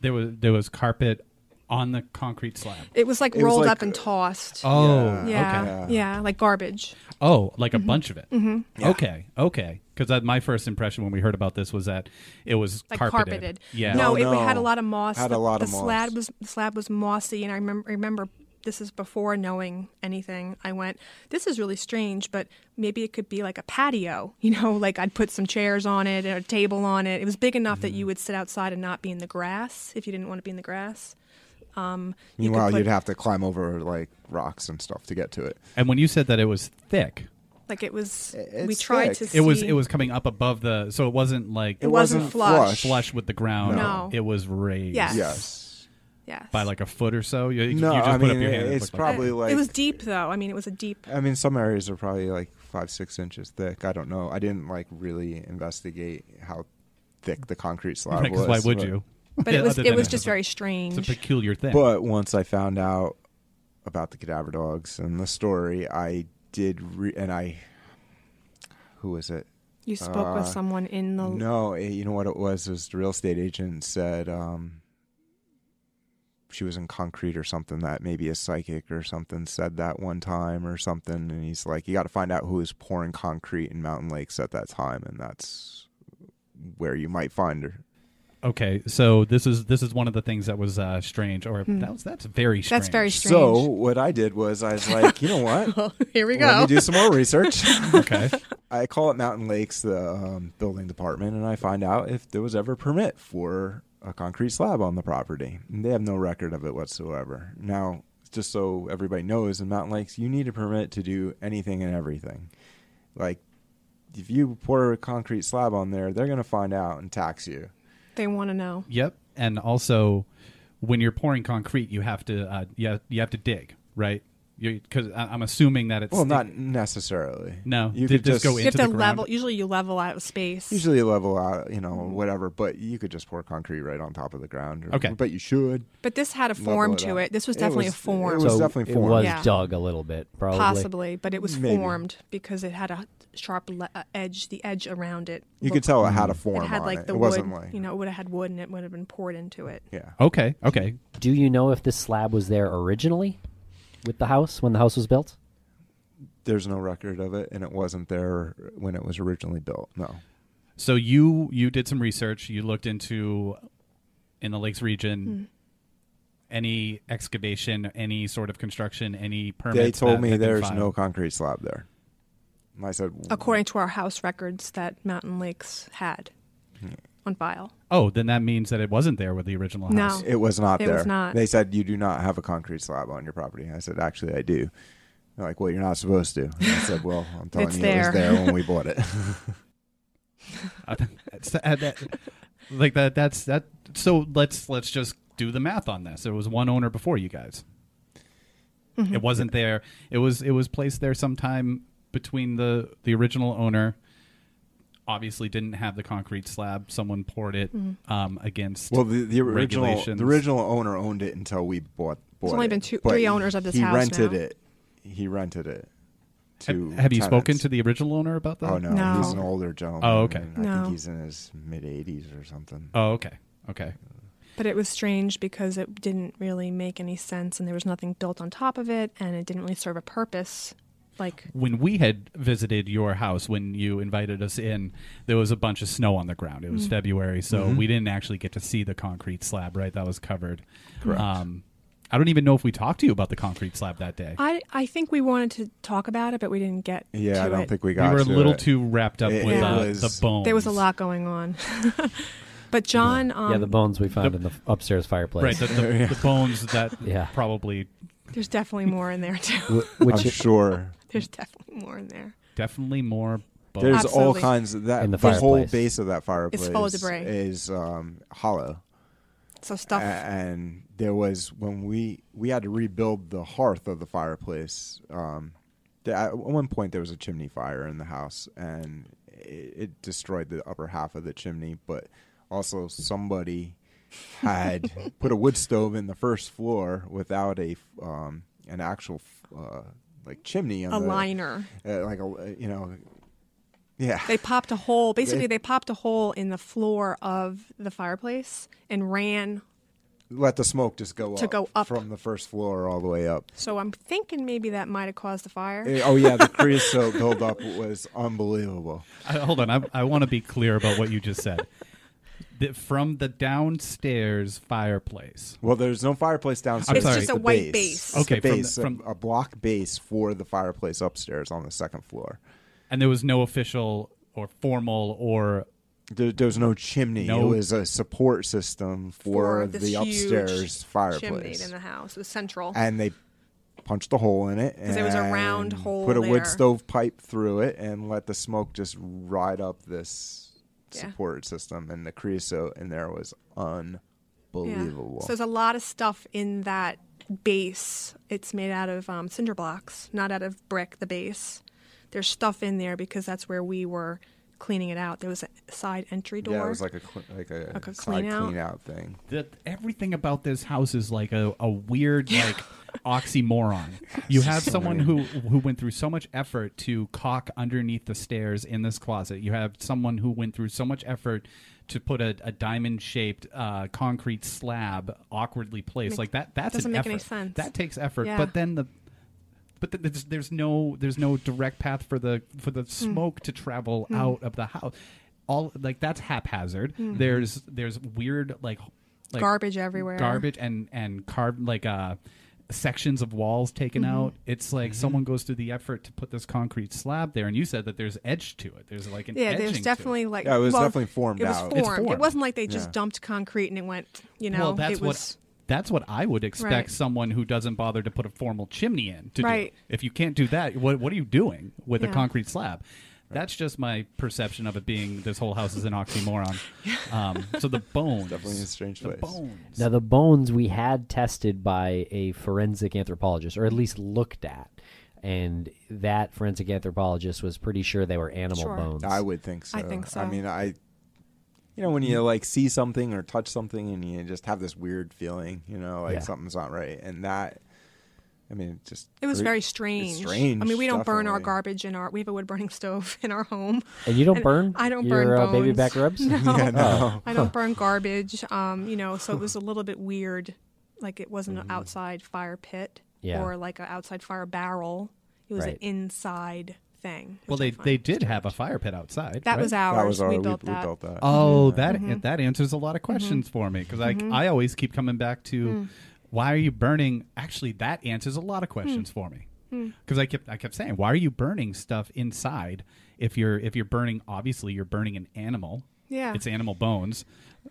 [SPEAKER 4] There was there was carpet on the concrete slab.
[SPEAKER 6] It was like
[SPEAKER 5] It was
[SPEAKER 6] rolled
[SPEAKER 5] like-
[SPEAKER 6] up and tossed.
[SPEAKER 4] Oh,
[SPEAKER 6] yeah,
[SPEAKER 4] okay.
[SPEAKER 6] yeah, like garbage.
[SPEAKER 4] Oh, like a bunch of it. Mm-hmm. Okay, okay. Because my first impression when we heard about this was that it was
[SPEAKER 6] like
[SPEAKER 4] carpeted.
[SPEAKER 6] carpeted.
[SPEAKER 4] Yeah.
[SPEAKER 6] No,
[SPEAKER 5] No,
[SPEAKER 6] it had a lot of moss.
[SPEAKER 5] Had
[SPEAKER 6] the,
[SPEAKER 5] a lot
[SPEAKER 6] the
[SPEAKER 5] of moss.
[SPEAKER 6] slab was the slab was mossy, and I remember remember this is before knowing anything. I went, this is really strange, but maybe it could be like a patio. You know, like I'd put some chairs on it and a table on it. It was big enough that you
[SPEAKER 5] Mm.
[SPEAKER 6] would sit outside and not be in the grass if you didn't want to be in the grass. Um, you
[SPEAKER 5] meanwhile,
[SPEAKER 6] put-
[SPEAKER 5] you'd have to climb over like rocks and stuff to get to it.
[SPEAKER 4] And when you said that it was thick,
[SPEAKER 6] like it was.
[SPEAKER 5] It's
[SPEAKER 6] we tried
[SPEAKER 5] thick.
[SPEAKER 6] to. See,
[SPEAKER 4] it was it was coming up above the. So it wasn't like
[SPEAKER 6] It wasn't
[SPEAKER 5] wasn't
[SPEAKER 6] flush.
[SPEAKER 4] flush with the ground.
[SPEAKER 6] No.
[SPEAKER 4] It was raised.
[SPEAKER 6] Yes.
[SPEAKER 5] Yes.
[SPEAKER 6] Yes.
[SPEAKER 4] By like a foot or so. You, you
[SPEAKER 5] No,
[SPEAKER 4] just
[SPEAKER 5] I
[SPEAKER 4] put
[SPEAKER 5] mean
[SPEAKER 4] up your hand. it
[SPEAKER 5] it's
[SPEAKER 4] looked like-
[SPEAKER 5] probably like
[SPEAKER 6] it was deep though. I mean, it was a deep.
[SPEAKER 5] I mean, some areas are probably like five, six inches thick. I don't know. I didn't like really investigate how thick the concrete slab
[SPEAKER 4] Right, 'cause
[SPEAKER 5] was.
[SPEAKER 4] why would
[SPEAKER 5] but-
[SPEAKER 4] you?
[SPEAKER 6] But
[SPEAKER 4] Yeah,
[SPEAKER 6] it was
[SPEAKER 4] other
[SPEAKER 6] it was just
[SPEAKER 4] a-
[SPEAKER 6] very
[SPEAKER 4] It's a peculiar thing.
[SPEAKER 5] But once I found out about the cadaver dogs and the story, I did, re- and I, who was it?
[SPEAKER 6] You spoke with
[SPEAKER 5] Uh,
[SPEAKER 6] someone in the.
[SPEAKER 5] No, eh, you know what it was? It was the real estate agent said um, she was in concrete or something. That maybe a psychic or something said that one time or something, and he's like, you got to find out who was pouring concrete in Mountain Lakes at that time, and that's where you might find her.
[SPEAKER 4] Okay, so this is this is one of the things that was uh, strange, or that was that's very strange.
[SPEAKER 6] That's very strange.
[SPEAKER 5] So what I did was I was like, you know what?
[SPEAKER 6] well, Here we go.
[SPEAKER 5] Let me do some more research.
[SPEAKER 4] okay.
[SPEAKER 5] I call it Mountain Lakes, the um, building department, and I find out if there was ever a permit for a concrete slab on the property. And they have no record of it whatsoever. Now, just so everybody knows, in Mountain Lakes, you need a permit to do anything and everything. Like, if you pour a concrete slab on there, they're going to find out and tax you.
[SPEAKER 6] They want to know.
[SPEAKER 4] Yep, and also when you're pouring concrete, you have to uh, you have, you have to dig, right? Because I'm assuming that it's
[SPEAKER 5] Well, not necessarily.
[SPEAKER 4] No,
[SPEAKER 5] you
[SPEAKER 4] did
[SPEAKER 5] could
[SPEAKER 4] just go
[SPEAKER 6] You have
[SPEAKER 4] into
[SPEAKER 6] to
[SPEAKER 4] the ground.
[SPEAKER 6] level. Usually, you level out space.
[SPEAKER 5] Usually you level out, you know, whatever, but you could just pour concrete right on top of the ground. or-
[SPEAKER 4] Okay.
[SPEAKER 5] But you should.
[SPEAKER 6] but this had a form
[SPEAKER 5] it
[SPEAKER 6] to
[SPEAKER 5] out.
[SPEAKER 6] it. This was
[SPEAKER 5] It
[SPEAKER 6] definitely
[SPEAKER 5] was-
[SPEAKER 6] a form.
[SPEAKER 5] It was
[SPEAKER 3] so
[SPEAKER 5] definitely
[SPEAKER 3] it was
[SPEAKER 6] Yeah.
[SPEAKER 3] dug a little bit, probably.
[SPEAKER 6] Possibly, but it was
[SPEAKER 5] Maybe.
[SPEAKER 6] formed because it had a sharp le- uh, edge. The edge around it.
[SPEAKER 5] You could
[SPEAKER 6] looked-
[SPEAKER 5] tell it had a form
[SPEAKER 6] It had
[SPEAKER 5] on
[SPEAKER 6] like
[SPEAKER 5] it.
[SPEAKER 6] the
[SPEAKER 5] it
[SPEAKER 6] wood.
[SPEAKER 5] wasn't like
[SPEAKER 6] You know, it would have had wood and it would have been poured into it.
[SPEAKER 5] yeah.
[SPEAKER 4] Okay, okay.
[SPEAKER 3] Do you know if this slab was there originally with the house when the house was built?
[SPEAKER 5] There's no record of it, and it wasn't there when it was originally built. No.
[SPEAKER 4] So you you did some research. You looked into in the Lakes region
[SPEAKER 6] Hmm.
[SPEAKER 4] any excavation, any sort of construction, any permits.
[SPEAKER 5] They told
[SPEAKER 4] that
[SPEAKER 5] me
[SPEAKER 4] had been
[SPEAKER 5] there's
[SPEAKER 4] filed?
[SPEAKER 5] no concrete slab there. And I said,
[SPEAKER 6] According to our house records that Mountain Lakes had
[SPEAKER 5] Hmm.
[SPEAKER 6] on file.
[SPEAKER 4] Oh, then that means that it wasn't there with the original house.
[SPEAKER 6] No.
[SPEAKER 4] house.
[SPEAKER 5] it was not
[SPEAKER 6] It
[SPEAKER 5] there.
[SPEAKER 6] was not.
[SPEAKER 5] They said you do not have a concrete slab on your property. I said, actually, I do. They're like, well, you're not supposed to. And I said, well, I'm telling
[SPEAKER 6] It's
[SPEAKER 5] you, it was there when we bought it.
[SPEAKER 4] Uh, that's- uh, that- like that. That's that. So let's let's just do the math on this. There was one owner before you guys.
[SPEAKER 6] Mm-hmm.
[SPEAKER 4] It wasn't there. It was it was placed there sometime between the the original owner. Obviously, didn't have the concrete slab. Someone poured it
[SPEAKER 6] Mm-hmm.
[SPEAKER 4] um, against.
[SPEAKER 5] well, the, the original the original owner owned it until we bought. bought
[SPEAKER 6] only
[SPEAKER 5] it.
[SPEAKER 6] been two- three owners of this
[SPEAKER 5] he
[SPEAKER 6] house
[SPEAKER 5] rented
[SPEAKER 6] now.
[SPEAKER 5] it. He rented it. To
[SPEAKER 4] have you spoken to the original owner about that?
[SPEAKER 5] Oh no,
[SPEAKER 6] No.
[SPEAKER 5] he's an older gentleman.
[SPEAKER 4] Oh, okay.
[SPEAKER 5] and I think he's in his mid 80s or something.
[SPEAKER 4] Oh, okay, okay.
[SPEAKER 6] But it was strange because it didn't really make any sense and there was nothing built on top of it and it didn't really serve a purpose. Like,
[SPEAKER 4] When we had visited your house, when you invited us in, there was a bunch of snow on the ground. It was
[SPEAKER 6] Mm.
[SPEAKER 4] February, so
[SPEAKER 5] Mhm.
[SPEAKER 4] we didn't actually get to see the concrete slab. Right, that was covered.
[SPEAKER 5] Correct.
[SPEAKER 4] Um, I don't even know if we talked to you about the concrete slab that day.
[SPEAKER 6] I I think we wanted to talk about it, but we didn't get.
[SPEAKER 5] Yeah,
[SPEAKER 6] to
[SPEAKER 5] I don't
[SPEAKER 6] it.
[SPEAKER 5] think we got.
[SPEAKER 4] we were a little
[SPEAKER 5] it.
[SPEAKER 4] too wrapped up
[SPEAKER 5] It-
[SPEAKER 4] with
[SPEAKER 5] it
[SPEAKER 4] uh,
[SPEAKER 5] was-
[SPEAKER 4] the bones.
[SPEAKER 6] There was a lot going on. but John, um,
[SPEAKER 3] yeah, the bones we found in the upstairs fireplace.
[SPEAKER 4] Right, the, the, the bones that
[SPEAKER 3] Yeah.
[SPEAKER 4] probably
[SPEAKER 6] there's definitely more in there too.
[SPEAKER 3] Which
[SPEAKER 5] I'm sure.
[SPEAKER 6] There's definitely more in there.
[SPEAKER 4] definitely more bones.
[SPEAKER 5] There's all kinds of that.
[SPEAKER 3] In the
[SPEAKER 5] the whole base of that fireplace
[SPEAKER 6] full of debris.
[SPEAKER 5] is um, hollow.
[SPEAKER 6] So stuff.
[SPEAKER 5] A- and there was when we we had to rebuild the hearth of the fireplace. Um, there, at one point, there was a chimney fire in the house, and it, it destroyed the upper half of the chimney. But also, somebody had put a wood stove in the first floor without a um, an actual uh, like chimney on
[SPEAKER 6] a
[SPEAKER 5] the,
[SPEAKER 6] liner.
[SPEAKER 5] uh, like a you know, yeah.
[SPEAKER 6] They popped a hole. Basically,
[SPEAKER 5] They-
[SPEAKER 6] they popped a hole in the floor of the fireplace and ran.
[SPEAKER 5] let the smoke just go
[SPEAKER 6] To
[SPEAKER 5] up
[SPEAKER 6] go up.
[SPEAKER 5] from the first floor all the way up.
[SPEAKER 6] So I'm thinking maybe that might have caused the fire.
[SPEAKER 5] Eh, Oh yeah, the creosote buildup was unbelievable.
[SPEAKER 4] I, hold on, I, I want to be clear about what you just said. The, from the downstairs fireplace.
[SPEAKER 5] Well, there's no fireplace downstairs.
[SPEAKER 4] It's just
[SPEAKER 5] it's
[SPEAKER 6] a
[SPEAKER 5] the
[SPEAKER 6] white
[SPEAKER 5] base.
[SPEAKER 6] base.
[SPEAKER 5] It's the
[SPEAKER 4] Okay, from the-
[SPEAKER 5] base, a- a block base for the fireplace upstairs on the second floor.
[SPEAKER 4] And there was no official or formal or
[SPEAKER 5] There, there was no chimney.
[SPEAKER 4] No-
[SPEAKER 5] It was a support system for,
[SPEAKER 6] this
[SPEAKER 5] the
[SPEAKER 6] huge
[SPEAKER 5] upstairs
[SPEAKER 6] chimney
[SPEAKER 5] fireplace,
[SPEAKER 6] in the house. It was central.
[SPEAKER 5] and they punched a hole in it.
[SPEAKER 6] Because there was a round hole
[SPEAKER 5] Put a
[SPEAKER 6] there.
[SPEAKER 5] wood stove pipe through it and let the smoke just ride up this
[SPEAKER 6] Yeah.
[SPEAKER 5] support system, and the creosote in there was
[SPEAKER 6] Yeah.
[SPEAKER 5] unbelievable.
[SPEAKER 6] So there's a lot of stuff in that base. It's made out of um, cinder blocks, not out of brick. The base. There's stuff in there because that's where we were cleaning it out. There was a side entry door.
[SPEAKER 5] Yeah, it was like a cl- like a,
[SPEAKER 6] Like a
[SPEAKER 5] side
[SPEAKER 6] clean out?
[SPEAKER 5] clean out thing.
[SPEAKER 4] that everything about this house is like a, a weird like oxymoron. You have someone who who went through so much effort to caulk underneath the stairs in this closet. You have someone who went through so much effort to put a, a diamond shaped uh, concrete slab awkwardly placed.
[SPEAKER 6] Make-
[SPEAKER 4] like that that's
[SPEAKER 6] doesn't make any sense.
[SPEAKER 4] That takes effort.
[SPEAKER 6] Yeah.
[SPEAKER 4] But then the but th- there's, there's no there's no direct path for the for the smoke to travel out of the house. All like that's haphazard. There's there's weird like like
[SPEAKER 6] Garbage everywhere.
[SPEAKER 4] garbage and and carved like uh sections of walls taken
[SPEAKER 6] Mm-hmm.
[SPEAKER 4] out it's like someone goes through the effort to put this concrete slab there and you said that there's edge to it there's like an
[SPEAKER 6] Yeah,
[SPEAKER 4] edging
[SPEAKER 6] there's
[SPEAKER 4] to it.
[SPEAKER 6] definitely like
[SPEAKER 5] Yeah, it was
[SPEAKER 6] well,
[SPEAKER 5] definitely formed
[SPEAKER 6] It was
[SPEAKER 5] out.
[SPEAKER 6] formed.
[SPEAKER 4] It's
[SPEAKER 6] It
[SPEAKER 4] formed.
[SPEAKER 6] wasn't like they just
[SPEAKER 5] Yeah.
[SPEAKER 6] dumped concrete and it went. You know,
[SPEAKER 4] well that's
[SPEAKER 6] it was.
[SPEAKER 4] what that's what I would expect
[SPEAKER 6] Right.
[SPEAKER 4] someone who doesn't bother to put a formal chimney in to
[SPEAKER 6] Right.
[SPEAKER 4] do. If you can't do that, what what are you doing with a concrete slab? That's just my perception of it being this whole house is an oxymoron. Um, so the bones,
[SPEAKER 5] Definitely a strange
[SPEAKER 4] the
[SPEAKER 5] place.
[SPEAKER 4] bones.
[SPEAKER 3] Now the bones we had tested by a forensic anthropologist, or at least looked at, and that forensic anthropologist was pretty sure they were animal
[SPEAKER 6] Sure.
[SPEAKER 3] bones.
[SPEAKER 5] I would think so.
[SPEAKER 6] I think so.
[SPEAKER 5] I mean, I, you know, when you like see something or touch something and you just have this weird feeling, you know, like
[SPEAKER 3] Yeah.
[SPEAKER 5] something's not right, and that, I mean, it just
[SPEAKER 6] It was
[SPEAKER 5] cre-
[SPEAKER 6] very
[SPEAKER 5] it's
[SPEAKER 6] strange.
[SPEAKER 5] strange.
[SPEAKER 6] I mean, we don't burn our garbage in our. We have a wood burning stove in our home.
[SPEAKER 3] and you don't
[SPEAKER 6] And
[SPEAKER 3] burn.
[SPEAKER 6] I don't
[SPEAKER 3] your,
[SPEAKER 6] burn
[SPEAKER 3] uh, baby back rubs.
[SPEAKER 6] No,
[SPEAKER 5] Yeah, no.
[SPEAKER 6] I don't burn garbage. Um, you know, so it was a little bit weird. Like it wasn't
[SPEAKER 5] Mm-hmm.
[SPEAKER 6] an outside fire pit
[SPEAKER 3] Yeah.
[SPEAKER 6] or like an outside fire barrel. It was
[SPEAKER 3] Right.
[SPEAKER 6] an inside thing.
[SPEAKER 4] well, they they did have a fire pit outside.
[SPEAKER 6] That
[SPEAKER 4] right?
[SPEAKER 6] was ours.
[SPEAKER 5] That was our.
[SPEAKER 6] we
[SPEAKER 5] We,
[SPEAKER 6] built
[SPEAKER 5] we
[SPEAKER 6] that.
[SPEAKER 5] built that.
[SPEAKER 4] Oh, that
[SPEAKER 6] Mm-hmm.
[SPEAKER 4] that answers a lot of questions for me because I I always keep coming back to
[SPEAKER 6] Mm.
[SPEAKER 4] Why are you burning? Actually, that answers a lot of questions for me
[SPEAKER 6] Mm.
[SPEAKER 4] because I kept I kept saying why are you burning stuff inside if you're if you're burning obviously you're burning an animal.
[SPEAKER 6] Yeah.
[SPEAKER 4] it's animal bones.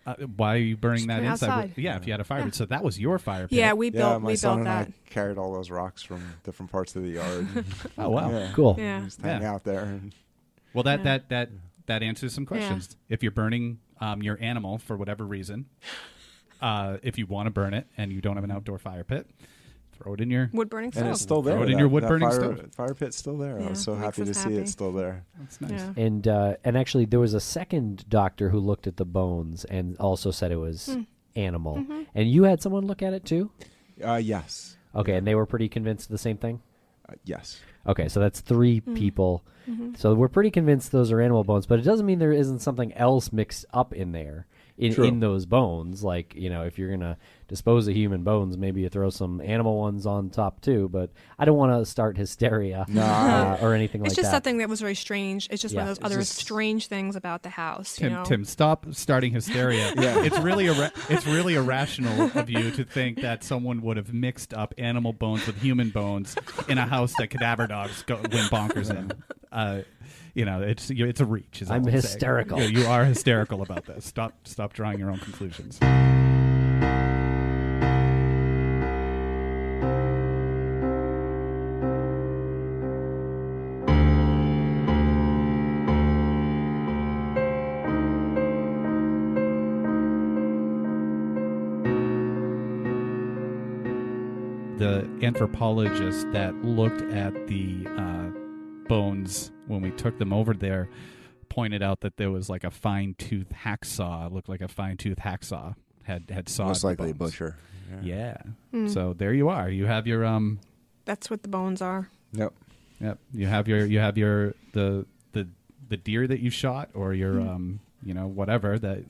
[SPEAKER 4] Uh, why are you burning
[SPEAKER 6] Just
[SPEAKER 4] that inside?
[SPEAKER 6] outside.
[SPEAKER 4] Yeah, if you had a fire pit, so that was your fire pit.
[SPEAKER 6] Yeah, we
[SPEAKER 5] yeah,
[SPEAKER 6] built.
[SPEAKER 5] my
[SPEAKER 6] we
[SPEAKER 5] son
[SPEAKER 6] built
[SPEAKER 5] and
[SPEAKER 6] that.
[SPEAKER 5] I carried all those rocks from different parts of the yard.
[SPEAKER 4] Oh wow.
[SPEAKER 5] yeah.
[SPEAKER 3] Cool.
[SPEAKER 6] Yeah.
[SPEAKER 5] Just hang
[SPEAKER 4] Yeah.
[SPEAKER 5] out there.
[SPEAKER 4] Well, that
[SPEAKER 6] Yeah.
[SPEAKER 4] that that that answers some questions. If you're burning um, your animal for whatever reason, uh, if you want to burn it and you don't have an outdoor fire pit, throw it in your.
[SPEAKER 6] Wood burning stove.
[SPEAKER 5] and it's still there.
[SPEAKER 4] Throw it in your wood burning
[SPEAKER 5] fire,
[SPEAKER 4] stove.
[SPEAKER 5] Fire pit's still there. I
[SPEAKER 6] Yeah,
[SPEAKER 5] was so happy to
[SPEAKER 6] us
[SPEAKER 5] see
[SPEAKER 6] happy.
[SPEAKER 5] it's still there.
[SPEAKER 4] That's nice.
[SPEAKER 6] Yeah.
[SPEAKER 3] And uh, and actually, there was a second doctor who looked at the bones and also said it was
[SPEAKER 6] Hmm.
[SPEAKER 3] animal.
[SPEAKER 6] Mm-hmm.
[SPEAKER 3] And you had someone look at it too.
[SPEAKER 5] Uh, yes.
[SPEAKER 3] Okay, and they were pretty convinced of the same thing.
[SPEAKER 5] Uh, yes.
[SPEAKER 3] Okay, so that's three
[SPEAKER 6] Mm.
[SPEAKER 3] people.
[SPEAKER 6] Mhm.
[SPEAKER 3] So we're pretty convinced those are animal bones, but it doesn't mean there isn't something else mixed up in there in,
[SPEAKER 5] True.
[SPEAKER 3] in those bones. Like, you know, if you're going to dispose of human bones, maybe you throw some animal ones on top too. But I don't want to start hysteria
[SPEAKER 5] No.
[SPEAKER 3] uh, or anything
[SPEAKER 6] it's
[SPEAKER 3] like that.
[SPEAKER 6] It's just something that was very strange. It's just
[SPEAKER 3] Yeah,
[SPEAKER 6] one of
[SPEAKER 3] it's
[SPEAKER 6] those other
[SPEAKER 5] just-
[SPEAKER 6] strange things about the house.
[SPEAKER 4] Tim,
[SPEAKER 6] you know?
[SPEAKER 4] Tim, stop starting hysteria.
[SPEAKER 5] Yeah.
[SPEAKER 4] It's really irra- it's really irrational of you to think that someone would have mixed up animal bones with human bones in a house that cadaver dogs go went bonkers in. Uh, you know, it's you- it's a reach. Is
[SPEAKER 3] I'm hysterical.
[SPEAKER 4] Yeah, you are hysterical about this. Stop stop drawing your own conclusions. the anthropologist that looked at the uh, bones when we took them over there pointed out that there was like a fine tooth hacksaw. It looked like a fine tooth hacksaw had had sawed.
[SPEAKER 5] Most
[SPEAKER 4] the
[SPEAKER 5] likely a
[SPEAKER 4] bones.
[SPEAKER 5] butcher.
[SPEAKER 4] Yeah.
[SPEAKER 6] Mm.
[SPEAKER 4] So there you are. You have your um.
[SPEAKER 6] That's what the bones are.
[SPEAKER 5] Yep.
[SPEAKER 4] Yep. You have your you have your the the the deer that you shot or your
[SPEAKER 6] Mm.
[SPEAKER 4] um you know whatever that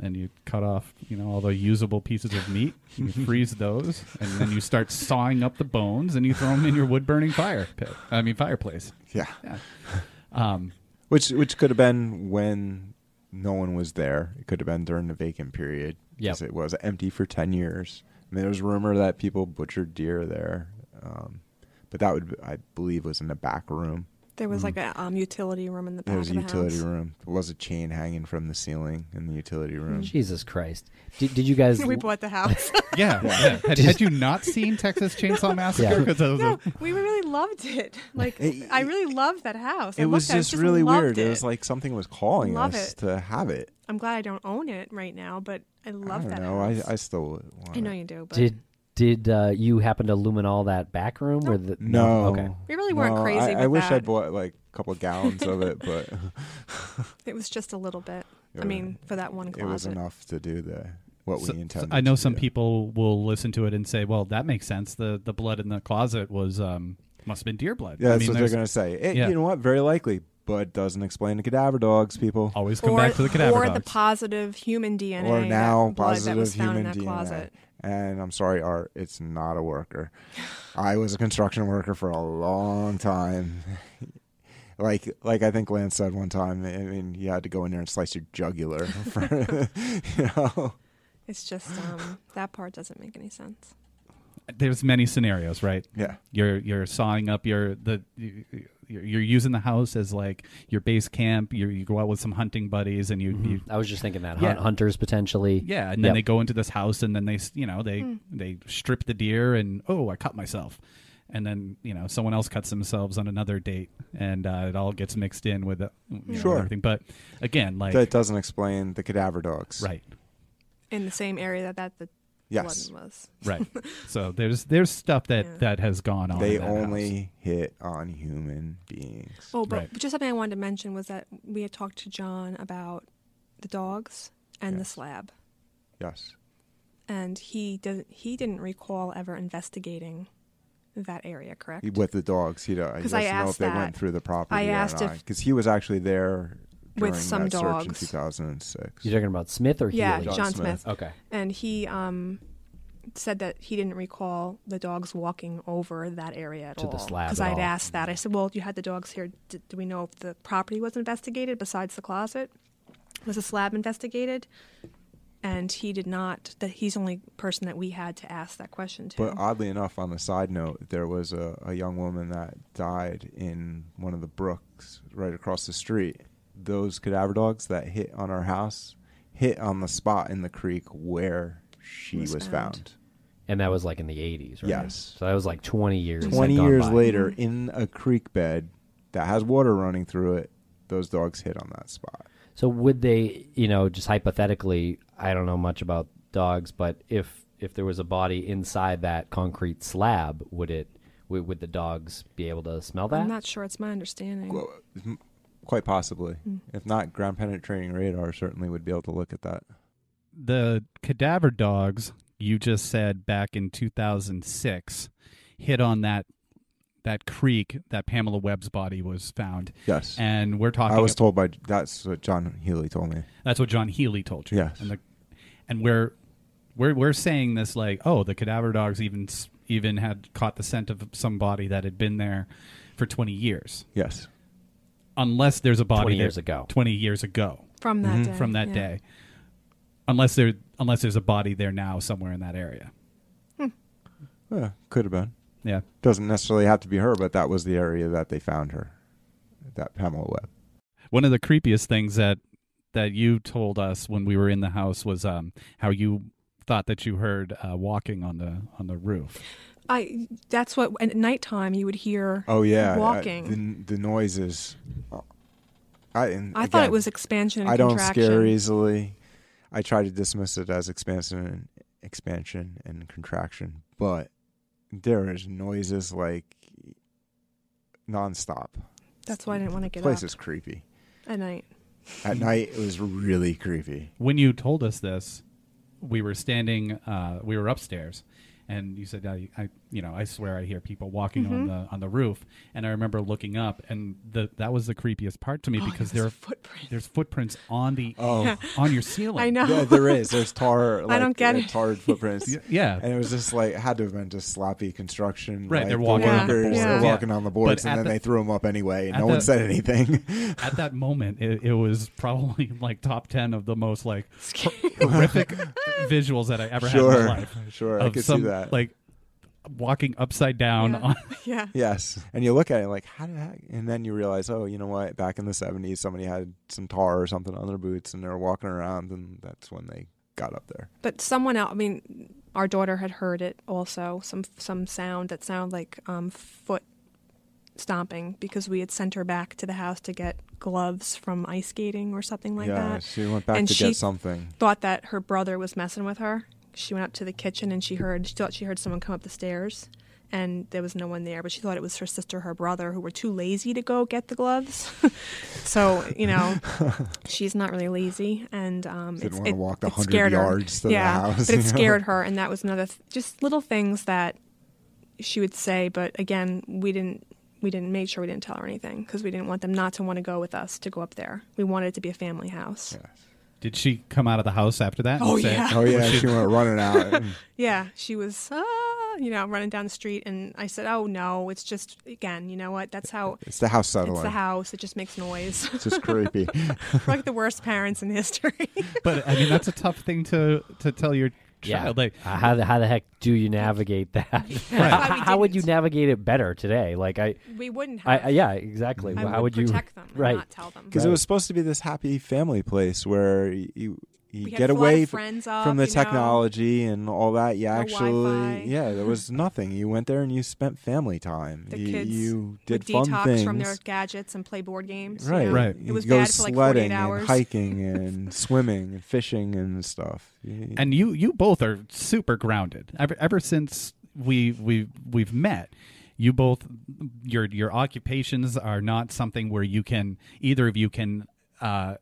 [SPEAKER 4] and you cut off you know all the usable pieces of meat you freeze those and then you start sawing up the bones and you throw them in your wood burning fire pit i mean fireplace
[SPEAKER 5] Yeah.
[SPEAKER 4] yeah um
[SPEAKER 5] Which which could have been when no one was there. It could have been during the vacant period. 'cause It was empty for ten years. I mean, there was rumor that people butchered deer there, um, but that would I believe was in the back room.
[SPEAKER 6] There was like a um, utility room in the back
[SPEAKER 5] There was a
[SPEAKER 6] of the
[SPEAKER 5] utility
[SPEAKER 6] house.
[SPEAKER 5] room. There was a chain hanging from the ceiling in the utility room.
[SPEAKER 3] Jesus Christ! Did, did you guys?
[SPEAKER 6] we bought the house.
[SPEAKER 4] yeah, yeah. Had, had you not seen texas chainsaw massacre
[SPEAKER 3] Yeah.
[SPEAKER 4] 'Cause that was a-
[SPEAKER 6] no, we really loved it. Like
[SPEAKER 5] It-
[SPEAKER 6] I really loved that house. I
[SPEAKER 5] It was
[SPEAKER 6] looked at it,
[SPEAKER 5] just really
[SPEAKER 6] loved
[SPEAKER 5] weird. It.
[SPEAKER 6] It
[SPEAKER 5] was like something was calling
[SPEAKER 6] Love
[SPEAKER 5] us
[SPEAKER 6] it.
[SPEAKER 5] to have it.
[SPEAKER 6] I'm glad I don't own it right now, but I love
[SPEAKER 5] I don't
[SPEAKER 6] that
[SPEAKER 5] know.
[SPEAKER 6] house.
[SPEAKER 5] I, I still want
[SPEAKER 6] I know
[SPEAKER 5] it.
[SPEAKER 6] you do, but
[SPEAKER 3] Did did uh, you happen to luminol that back room where the
[SPEAKER 5] No.
[SPEAKER 3] Okay.
[SPEAKER 6] We really weren't
[SPEAKER 5] No,
[SPEAKER 6] crazy
[SPEAKER 5] I, I wish
[SPEAKER 6] that.
[SPEAKER 5] I'd bought like a couple gallons of it, but
[SPEAKER 6] it was just a little bit.
[SPEAKER 5] Yeah,
[SPEAKER 6] I mean, for that one closet.
[SPEAKER 5] it was
[SPEAKER 6] closet.
[SPEAKER 5] enough to do the what
[SPEAKER 4] So-
[SPEAKER 5] we
[SPEAKER 4] so
[SPEAKER 5] intended.
[SPEAKER 4] I know
[SPEAKER 5] to
[SPEAKER 4] some
[SPEAKER 5] do.
[SPEAKER 4] people will listen to it and say, "Well, that makes sense. the The blood in the closet was um must have been deer blood."
[SPEAKER 5] Yeah,
[SPEAKER 4] I
[SPEAKER 5] that's
[SPEAKER 4] mean,
[SPEAKER 5] what they're
[SPEAKER 4] there's-
[SPEAKER 5] going to say. Eh,
[SPEAKER 4] yeah.
[SPEAKER 5] You know what? Very likely, but doesn't explain the cadaver dogs, people.
[SPEAKER 4] Always come
[SPEAKER 6] or,
[SPEAKER 4] back to the cadaver dogs.
[SPEAKER 6] or
[SPEAKER 4] dogs.
[SPEAKER 6] the positive human DNA
[SPEAKER 5] or now
[SPEAKER 6] that blood
[SPEAKER 5] positive
[SPEAKER 6] that was found
[SPEAKER 5] human
[SPEAKER 6] in that
[SPEAKER 5] DNA.
[SPEAKER 6] closet.
[SPEAKER 5] And I'm sorry, Art, it's not a worker. I was a construction worker for a long time. like, like I think Lance said one time. I mean, you had to go in there and slice your jugular. For, you know,
[SPEAKER 6] It's just um, that part doesn't make any sense.
[SPEAKER 4] there's many scenarios, right?
[SPEAKER 5] Yeah.
[SPEAKER 4] You're you're sawing up your the you're, you're using the house as like your base camp. You you go out with some hunting buddies and you, you
[SPEAKER 3] I was just thinking that
[SPEAKER 4] Yeah.
[SPEAKER 3] hunters potentially.
[SPEAKER 4] yeah, and then
[SPEAKER 3] Yep.
[SPEAKER 4] they go into this house and then they you know they
[SPEAKER 6] Hmm.
[SPEAKER 4] they strip the deer and oh I cut myself. And then you know someone else cuts themselves on another date, and uh, it all gets mixed in with uh, you know,
[SPEAKER 5] Sure.
[SPEAKER 4] everything. But again, like
[SPEAKER 5] that doesn't explain the cadaver dogs.
[SPEAKER 4] right,
[SPEAKER 6] In the same area that that the
[SPEAKER 5] Yes.
[SPEAKER 6] blood was.
[SPEAKER 4] right. so there's there's stuff that
[SPEAKER 6] Yeah.
[SPEAKER 4] that has gone on.
[SPEAKER 5] They
[SPEAKER 4] in that house.
[SPEAKER 5] only hit on human beings.
[SPEAKER 6] Oh, but
[SPEAKER 4] Right.
[SPEAKER 6] just something I wanted to mention was that we had talked to John about the dogs and the
[SPEAKER 5] Yes.
[SPEAKER 6] slab,
[SPEAKER 5] Yes.
[SPEAKER 6] and he doesn't. He didn't recall ever investigating that area. Correct?
[SPEAKER 5] With the dogs, he, don't- he
[SPEAKER 6] 'Cause
[SPEAKER 5] doesn't know if
[SPEAKER 6] asked
[SPEAKER 5] they
[SPEAKER 6] that.
[SPEAKER 5] went through the property
[SPEAKER 6] I
[SPEAKER 5] or
[SPEAKER 6] asked
[SPEAKER 5] not.
[SPEAKER 6] if-
[SPEAKER 5] Because he was actually there
[SPEAKER 6] With some
[SPEAKER 5] that search in
[SPEAKER 6] dogs.
[SPEAKER 5] 2006.
[SPEAKER 3] You're talking about Smith or
[SPEAKER 6] yeah,
[SPEAKER 3] Healy?
[SPEAKER 5] John
[SPEAKER 6] John,
[SPEAKER 5] Smith.
[SPEAKER 6] Smith.
[SPEAKER 3] Okay.
[SPEAKER 6] And he um, said that he didn't recall the dogs walking over that area at
[SPEAKER 3] To
[SPEAKER 6] all.
[SPEAKER 3] the slab
[SPEAKER 6] Because
[SPEAKER 3] at
[SPEAKER 6] I'd
[SPEAKER 3] all.
[SPEAKER 6] asked that. I said, "Well, you had the dogs here. D- do we know if the property was investigated besides the closet? Was the slab investigated?" And he did not. That he's the only person that we had to ask that question to.
[SPEAKER 5] But oddly enough, on the side note, there was a, a young woman that died in one of the brooks right across the street. Those cadaver dogs that hit on our house hit on the spot in the creek where she
[SPEAKER 6] Was
[SPEAKER 5] was,
[SPEAKER 6] found.
[SPEAKER 5] found.
[SPEAKER 3] And that was like in the 80s, right?
[SPEAKER 5] Yes.
[SPEAKER 3] So that was like 20 years. had
[SPEAKER 5] 20
[SPEAKER 3] gone
[SPEAKER 5] years
[SPEAKER 3] by.
[SPEAKER 5] later, in a creek bed that has water running through it, those dogs hit on that spot.
[SPEAKER 3] So would they, you know, just hypothetically, I don't know much about dogs, but if if there was a body inside that concrete slab, would it would, would the dogs be able to smell that?
[SPEAKER 6] I'm not sure. It's my understanding.
[SPEAKER 5] Well, m- Quite possibly.
[SPEAKER 6] Hmm.
[SPEAKER 5] If not, ground penetrating radar certainly would be able to look at that.
[SPEAKER 4] the cadaver dogs you just said back in 2006 hit on that that creek that Pamela Webb's body was found.
[SPEAKER 5] Yes.
[SPEAKER 4] and we're talking.
[SPEAKER 5] I was told by that's what John Healy told me.
[SPEAKER 4] That's what John Healy told you.
[SPEAKER 5] Yes.
[SPEAKER 4] and the, and we're we're we're saying this like, oh, the cadaver dogs even even had caught the scent of somebody that had been there for twenty years.
[SPEAKER 5] Yes.
[SPEAKER 4] Unless there's a body
[SPEAKER 3] 20
[SPEAKER 4] there-
[SPEAKER 3] years ago.
[SPEAKER 4] 20 years ago
[SPEAKER 6] From that day.
[SPEAKER 4] from that
[SPEAKER 6] yeah.
[SPEAKER 4] day unless there unless there's a body there now somewhere in that area
[SPEAKER 5] Yeah, could have been.
[SPEAKER 4] yeah
[SPEAKER 5] Doesn't necessarily have to be her, but that was the area that they found her. That Pamela Webb.
[SPEAKER 4] one of the creepiest things that that you told us when we were in the house was um how you thought that you heard uh, walking on the on the roof
[SPEAKER 6] I that's what at nighttime you would hear
[SPEAKER 5] Oh yeah, uh,
[SPEAKER 6] walking.
[SPEAKER 5] the, the noises. I and
[SPEAKER 6] I thought it was expansion and
[SPEAKER 5] I don't scare easily. I try to dismiss it as expansion and expansion and contraction, but there is noises like nonstop.
[SPEAKER 6] That's why I didn't want to get
[SPEAKER 5] place
[SPEAKER 6] up
[SPEAKER 5] is creepy.
[SPEAKER 6] at night.
[SPEAKER 5] At night, it was really creepy.
[SPEAKER 4] when you told us this we were standing uh we were upstairs and you said I, I you know I swear I hear people walking on
[SPEAKER 6] Mhm.
[SPEAKER 4] the on the roof and I remember looking up and the that was the creepiest part to me
[SPEAKER 6] Oh,
[SPEAKER 4] because
[SPEAKER 6] there
[SPEAKER 4] there are
[SPEAKER 6] a footprint.
[SPEAKER 4] there's footprints on the
[SPEAKER 5] Oh.
[SPEAKER 6] Yeah.
[SPEAKER 4] on your ceiling
[SPEAKER 6] I know.
[SPEAKER 5] Yeah, there is. There's tar. Like,
[SPEAKER 6] I don't get
[SPEAKER 5] uh,
[SPEAKER 6] it.
[SPEAKER 5] Tarred footprints.
[SPEAKER 4] Yeah.
[SPEAKER 5] and it was just like it had to have been just sloppy construction.
[SPEAKER 4] Right,
[SPEAKER 5] like,
[SPEAKER 4] they're
[SPEAKER 5] the
[SPEAKER 4] walking
[SPEAKER 6] on the
[SPEAKER 5] workers
[SPEAKER 6] boards.
[SPEAKER 5] were
[SPEAKER 6] Yeah.
[SPEAKER 5] walking on the boards,
[SPEAKER 4] But
[SPEAKER 5] and then
[SPEAKER 4] the-
[SPEAKER 5] they threw them up anyway, and
[SPEAKER 4] at
[SPEAKER 5] no one said anything.
[SPEAKER 4] at that moment it, it was probably like top 10 of the most like horrific visuals that I ever had in my life
[SPEAKER 5] sure, I
[SPEAKER 4] of
[SPEAKER 5] could see that.
[SPEAKER 4] like walking upside down
[SPEAKER 6] Yeah.
[SPEAKER 4] on
[SPEAKER 6] yeah.
[SPEAKER 5] yes, and you look at it like, how did that? And then you realize, oh, you know what? Back in the '70s, somebody had some tar or something on their boots, and they were walking around, and that's when they got up there.
[SPEAKER 6] But someone else, I mean, our daughter had heard it also, some some sound that sounded like um, foot stomping because we had sent her back to the house to get gloves from ice skating or something like
[SPEAKER 5] yeah,
[SPEAKER 6] that.
[SPEAKER 5] she went back
[SPEAKER 6] And
[SPEAKER 5] to
[SPEAKER 6] she
[SPEAKER 5] get something.
[SPEAKER 6] Thought that her brother was messing with her. She went up to the kitchen and she heard, she thought she heard someone come up the stairs. And there was no one there, but she thought it was her sister, her brother, who were too lazy to go get the gloves. so you know, she's not really lazy, and um,
[SPEAKER 5] Didn't
[SPEAKER 6] it's-
[SPEAKER 5] wanna
[SPEAKER 6] it-
[SPEAKER 5] walk the
[SPEAKER 6] it
[SPEAKER 5] 100
[SPEAKER 6] scared her.
[SPEAKER 5] yards to the
[SPEAKER 6] yeah,
[SPEAKER 5] house,
[SPEAKER 6] but it
[SPEAKER 5] know?
[SPEAKER 6] scared her, and that was another th- just little things that she would say. But again, we didn't we didn't make sure we didn't tell her anything because we didn't want them not to want to go with us to go up there. We wanted it to be a family house.
[SPEAKER 4] Did she come out of the house after that
[SPEAKER 6] Oh,
[SPEAKER 4] say-
[SPEAKER 6] yeah.
[SPEAKER 5] Oh yeah, she went running out. and-
[SPEAKER 6] Yeah, she was, ah, you know, running down the street, and I said, "Oh no, it's just again, you know what? That's how
[SPEAKER 5] It's the house
[SPEAKER 6] it's the house. It just makes noise.
[SPEAKER 5] It's just creepy.
[SPEAKER 6] We're like the worst parents in history.
[SPEAKER 4] but I mean that's a tough thing to to tell your
[SPEAKER 3] Yeah.
[SPEAKER 4] like
[SPEAKER 3] Uh, how the how the heck do you navigate that?
[SPEAKER 6] That's why
[SPEAKER 3] how would you navigate it better today? Like I,
[SPEAKER 6] we wouldn't have.
[SPEAKER 3] I yeah, exactly.
[SPEAKER 6] I
[SPEAKER 3] how
[SPEAKER 6] would
[SPEAKER 3] would, you
[SPEAKER 6] protect them and
[SPEAKER 3] right?
[SPEAKER 6] not tell them.
[SPEAKER 5] Because it was supposed to be this happy family place where you you
[SPEAKER 6] We
[SPEAKER 5] get away
[SPEAKER 6] of
[SPEAKER 5] f-
[SPEAKER 6] friends up,
[SPEAKER 5] from the
[SPEAKER 6] you know.
[SPEAKER 5] technology and all that. You
[SPEAKER 6] No
[SPEAKER 5] actually,
[SPEAKER 6] Wi-Fi.
[SPEAKER 5] yeah, there was nothing. You went there and you spent family time.
[SPEAKER 6] The
[SPEAKER 5] you,
[SPEAKER 6] kids
[SPEAKER 5] you did
[SPEAKER 6] would
[SPEAKER 5] fun
[SPEAKER 6] detox
[SPEAKER 5] things.
[SPEAKER 6] from their gadgets and play board games. you
[SPEAKER 5] Right,
[SPEAKER 6] know?
[SPEAKER 4] Right.
[SPEAKER 6] It
[SPEAKER 5] You
[SPEAKER 6] was
[SPEAKER 5] go
[SPEAKER 6] bad for like
[SPEAKER 5] sledding
[SPEAKER 6] 48 hours.
[SPEAKER 5] and hiking and swimming and fishing and stuff.
[SPEAKER 4] And you you both are super grounded ever ever since we we we've met you both your your occupations are not something where you can either of you can uh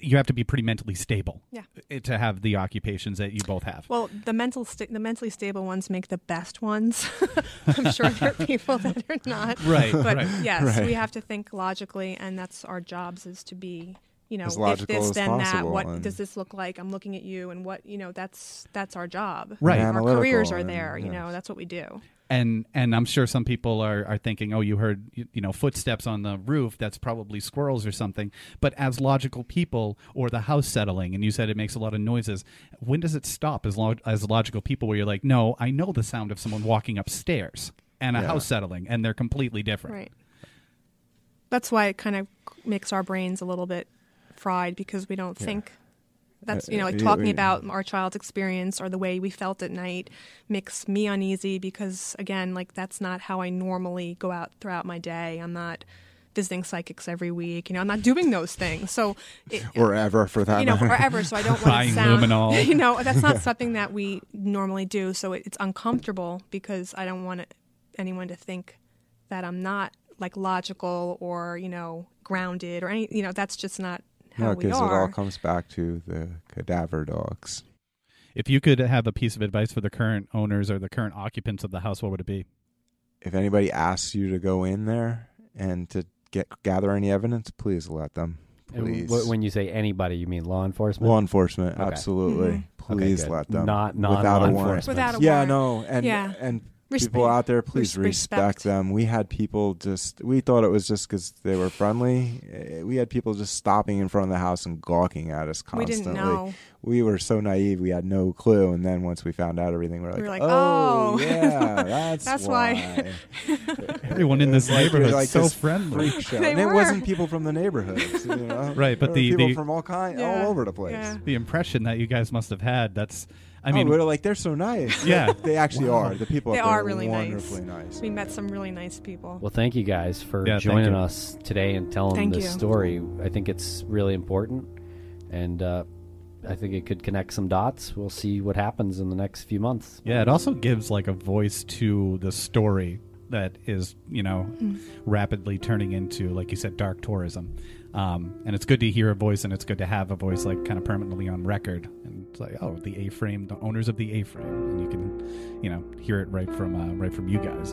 [SPEAKER 4] you have to be pretty mentally stable
[SPEAKER 6] Yeah.
[SPEAKER 4] eh, to have the occupations that you both have
[SPEAKER 6] Well, the mental sta- the mentally stable ones make the best ones. I'm sure there are people that are not.
[SPEAKER 4] Right,
[SPEAKER 6] But
[SPEAKER 4] right.
[SPEAKER 6] yes,
[SPEAKER 5] Right.
[SPEAKER 6] we have to think logically, and that's our jobs is to be, you know,
[SPEAKER 5] As
[SPEAKER 6] if this
[SPEAKER 5] as
[SPEAKER 6] then that. What
[SPEAKER 5] and-
[SPEAKER 6] does this look like? I'm looking at you, and what you know. That's that's our job.
[SPEAKER 4] Right.
[SPEAKER 6] Our careers are
[SPEAKER 5] and-
[SPEAKER 6] there. You
[SPEAKER 5] yes.
[SPEAKER 6] know, that's what we do.
[SPEAKER 4] and and I'm sure some people are, are thinking, oh, you heard you, you know footsteps on the roof. That's probably squirrels or something. But as logical people, or the house settling, and you said it makes a lot of noises. When does it stop? As lo- as logical people, where you're like, no, I know the sound of someone walking upstairs and a
[SPEAKER 5] Yeah.
[SPEAKER 4] house settling, and they're completely different.
[SPEAKER 6] Right. That's why it kind of makes our brains a little bit fried because we don't think. That's you know like
[SPEAKER 5] Uh,
[SPEAKER 6] talking about our child's experience or the way we felt at night makes me uneasy because again like that's not how I normally go out throughout my day. I'm not visiting psychics every week. You know I'm not doing those things. So it,
[SPEAKER 5] or ever for that
[SPEAKER 6] you know,
[SPEAKER 5] matter.
[SPEAKER 6] or ever. So I don't want to sound,
[SPEAKER 4] luminol.
[SPEAKER 6] you know, that's not something that we normally do. So it, it's uncomfortable because I don't want anyone to think that I'm not like logical or you know grounded or any. You know, that's just not how
[SPEAKER 5] No,
[SPEAKER 6] we
[SPEAKER 5] because it all comes back to the cadaver dogs.
[SPEAKER 4] If you could have a piece of advice for the current owners or the current occupants of the house, what would it be?
[SPEAKER 5] if anybody asks you to go in there and to get gather any evidence, please let them. Please.
[SPEAKER 3] wh- when you say anybody, you mean law enforcement?
[SPEAKER 5] Law enforcement,
[SPEAKER 3] Okay.
[SPEAKER 5] absolutely.
[SPEAKER 6] Mhm.
[SPEAKER 5] Please
[SPEAKER 3] good.
[SPEAKER 5] let them.
[SPEAKER 3] Not
[SPEAKER 5] without
[SPEAKER 3] non-law
[SPEAKER 5] a warrant.
[SPEAKER 3] enforcement.
[SPEAKER 6] Without a warrant.
[SPEAKER 5] yeah, no, and
[SPEAKER 6] Yeah.
[SPEAKER 5] and
[SPEAKER 6] Respe-
[SPEAKER 5] people out there, please respect.
[SPEAKER 6] respect.
[SPEAKER 5] them. We had people just. We thought it was just because they were friendly. Eh, We had people just stopping in front of the house and gawking at us constantly.
[SPEAKER 6] We
[SPEAKER 5] constantly.
[SPEAKER 6] didn't know.
[SPEAKER 5] We were so naive. We had no clue. And then once we found out everything, we were like,
[SPEAKER 6] were like,
[SPEAKER 5] oh,
[SPEAKER 6] "Oh."
[SPEAKER 5] yeah, that's
[SPEAKER 6] That's
[SPEAKER 5] why.
[SPEAKER 6] why.
[SPEAKER 4] Everyone in this
[SPEAKER 5] It's like-
[SPEAKER 4] neighborhood
[SPEAKER 5] like
[SPEAKER 4] so
[SPEAKER 5] this
[SPEAKER 4] friendly.
[SPEAKER 5] freak show.
[SPEAKER 6] They
[SPEAKER 5] and it wasn't people from the neighborhood. you know?
[SPEAKER 4] Right, but the-
[SPEAKER 5] people
[SPEAKER 4] the-
[SPEAKER 5] from all kind,
[SPEAKER 6] Yeah,
[SPEAKER 5] all over the place.
[SPEAKER 6] yeah.
[SPEAKER 4] The impression that you guys must have had. That's. I
[SPEAKER 5] I
[SPEAKER 4] mean,
[SPEAKER 5] mean, we were like, they're so nice.
[SPEAKER 4] Yeah.
[SPEAKER 5] they actually
[SPEAKER 4] Wow.
[SPEAKER 5] are. The people
[SPEAKER 6] They
[SPEAKER 5] up there
[SPEAKER 6] are really nice.
[SPEAKER 5] wonderfully nice.
[SPEAKER 6] We met some really nice people.
[SPEAKER 3] Well, thank you guys for
[SPEAKER 4] Yeah,
[SPEAKER 3] joining us today and telling
[SPEAKER 6] Thank
[SPEAKER 3] this
[SPEAKER 6] you.
[SPEAKER 3] story. I think it's really important, and uh, I think it could connect some dots. We'll see what happens in the next few months.
[SPEAKER 4] Yeah, it also gives like a voice to the story that is, you know, rapidly turning into, like you said, dark tourism. Um, and it's good to hear a voice, and it's good to have a voice like kind of permanently on record. And it's like, oh, the A-frame, the owners of the A-frame, and you can, you know, hear it right from uh, right from you guys.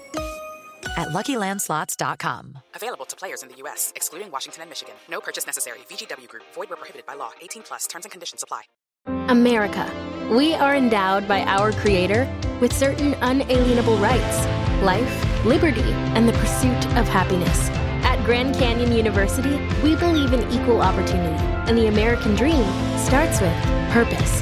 [SPEAKER 1] at luckylandslots.com.
[SPEAKER 2] Available to players in the U.S., excluding Washington and Michigan. No purchase necessary. VGW Group, void where prohibited by law. 18 plus terms and conditions apply.
[SPEAKER 8] America. We are endowed by our Creator with certain unalienable rights life, liberty, and the pursuit of happiness. At Grand Canyon University, we believe in equal opportunity, and the American dream starts with purpose.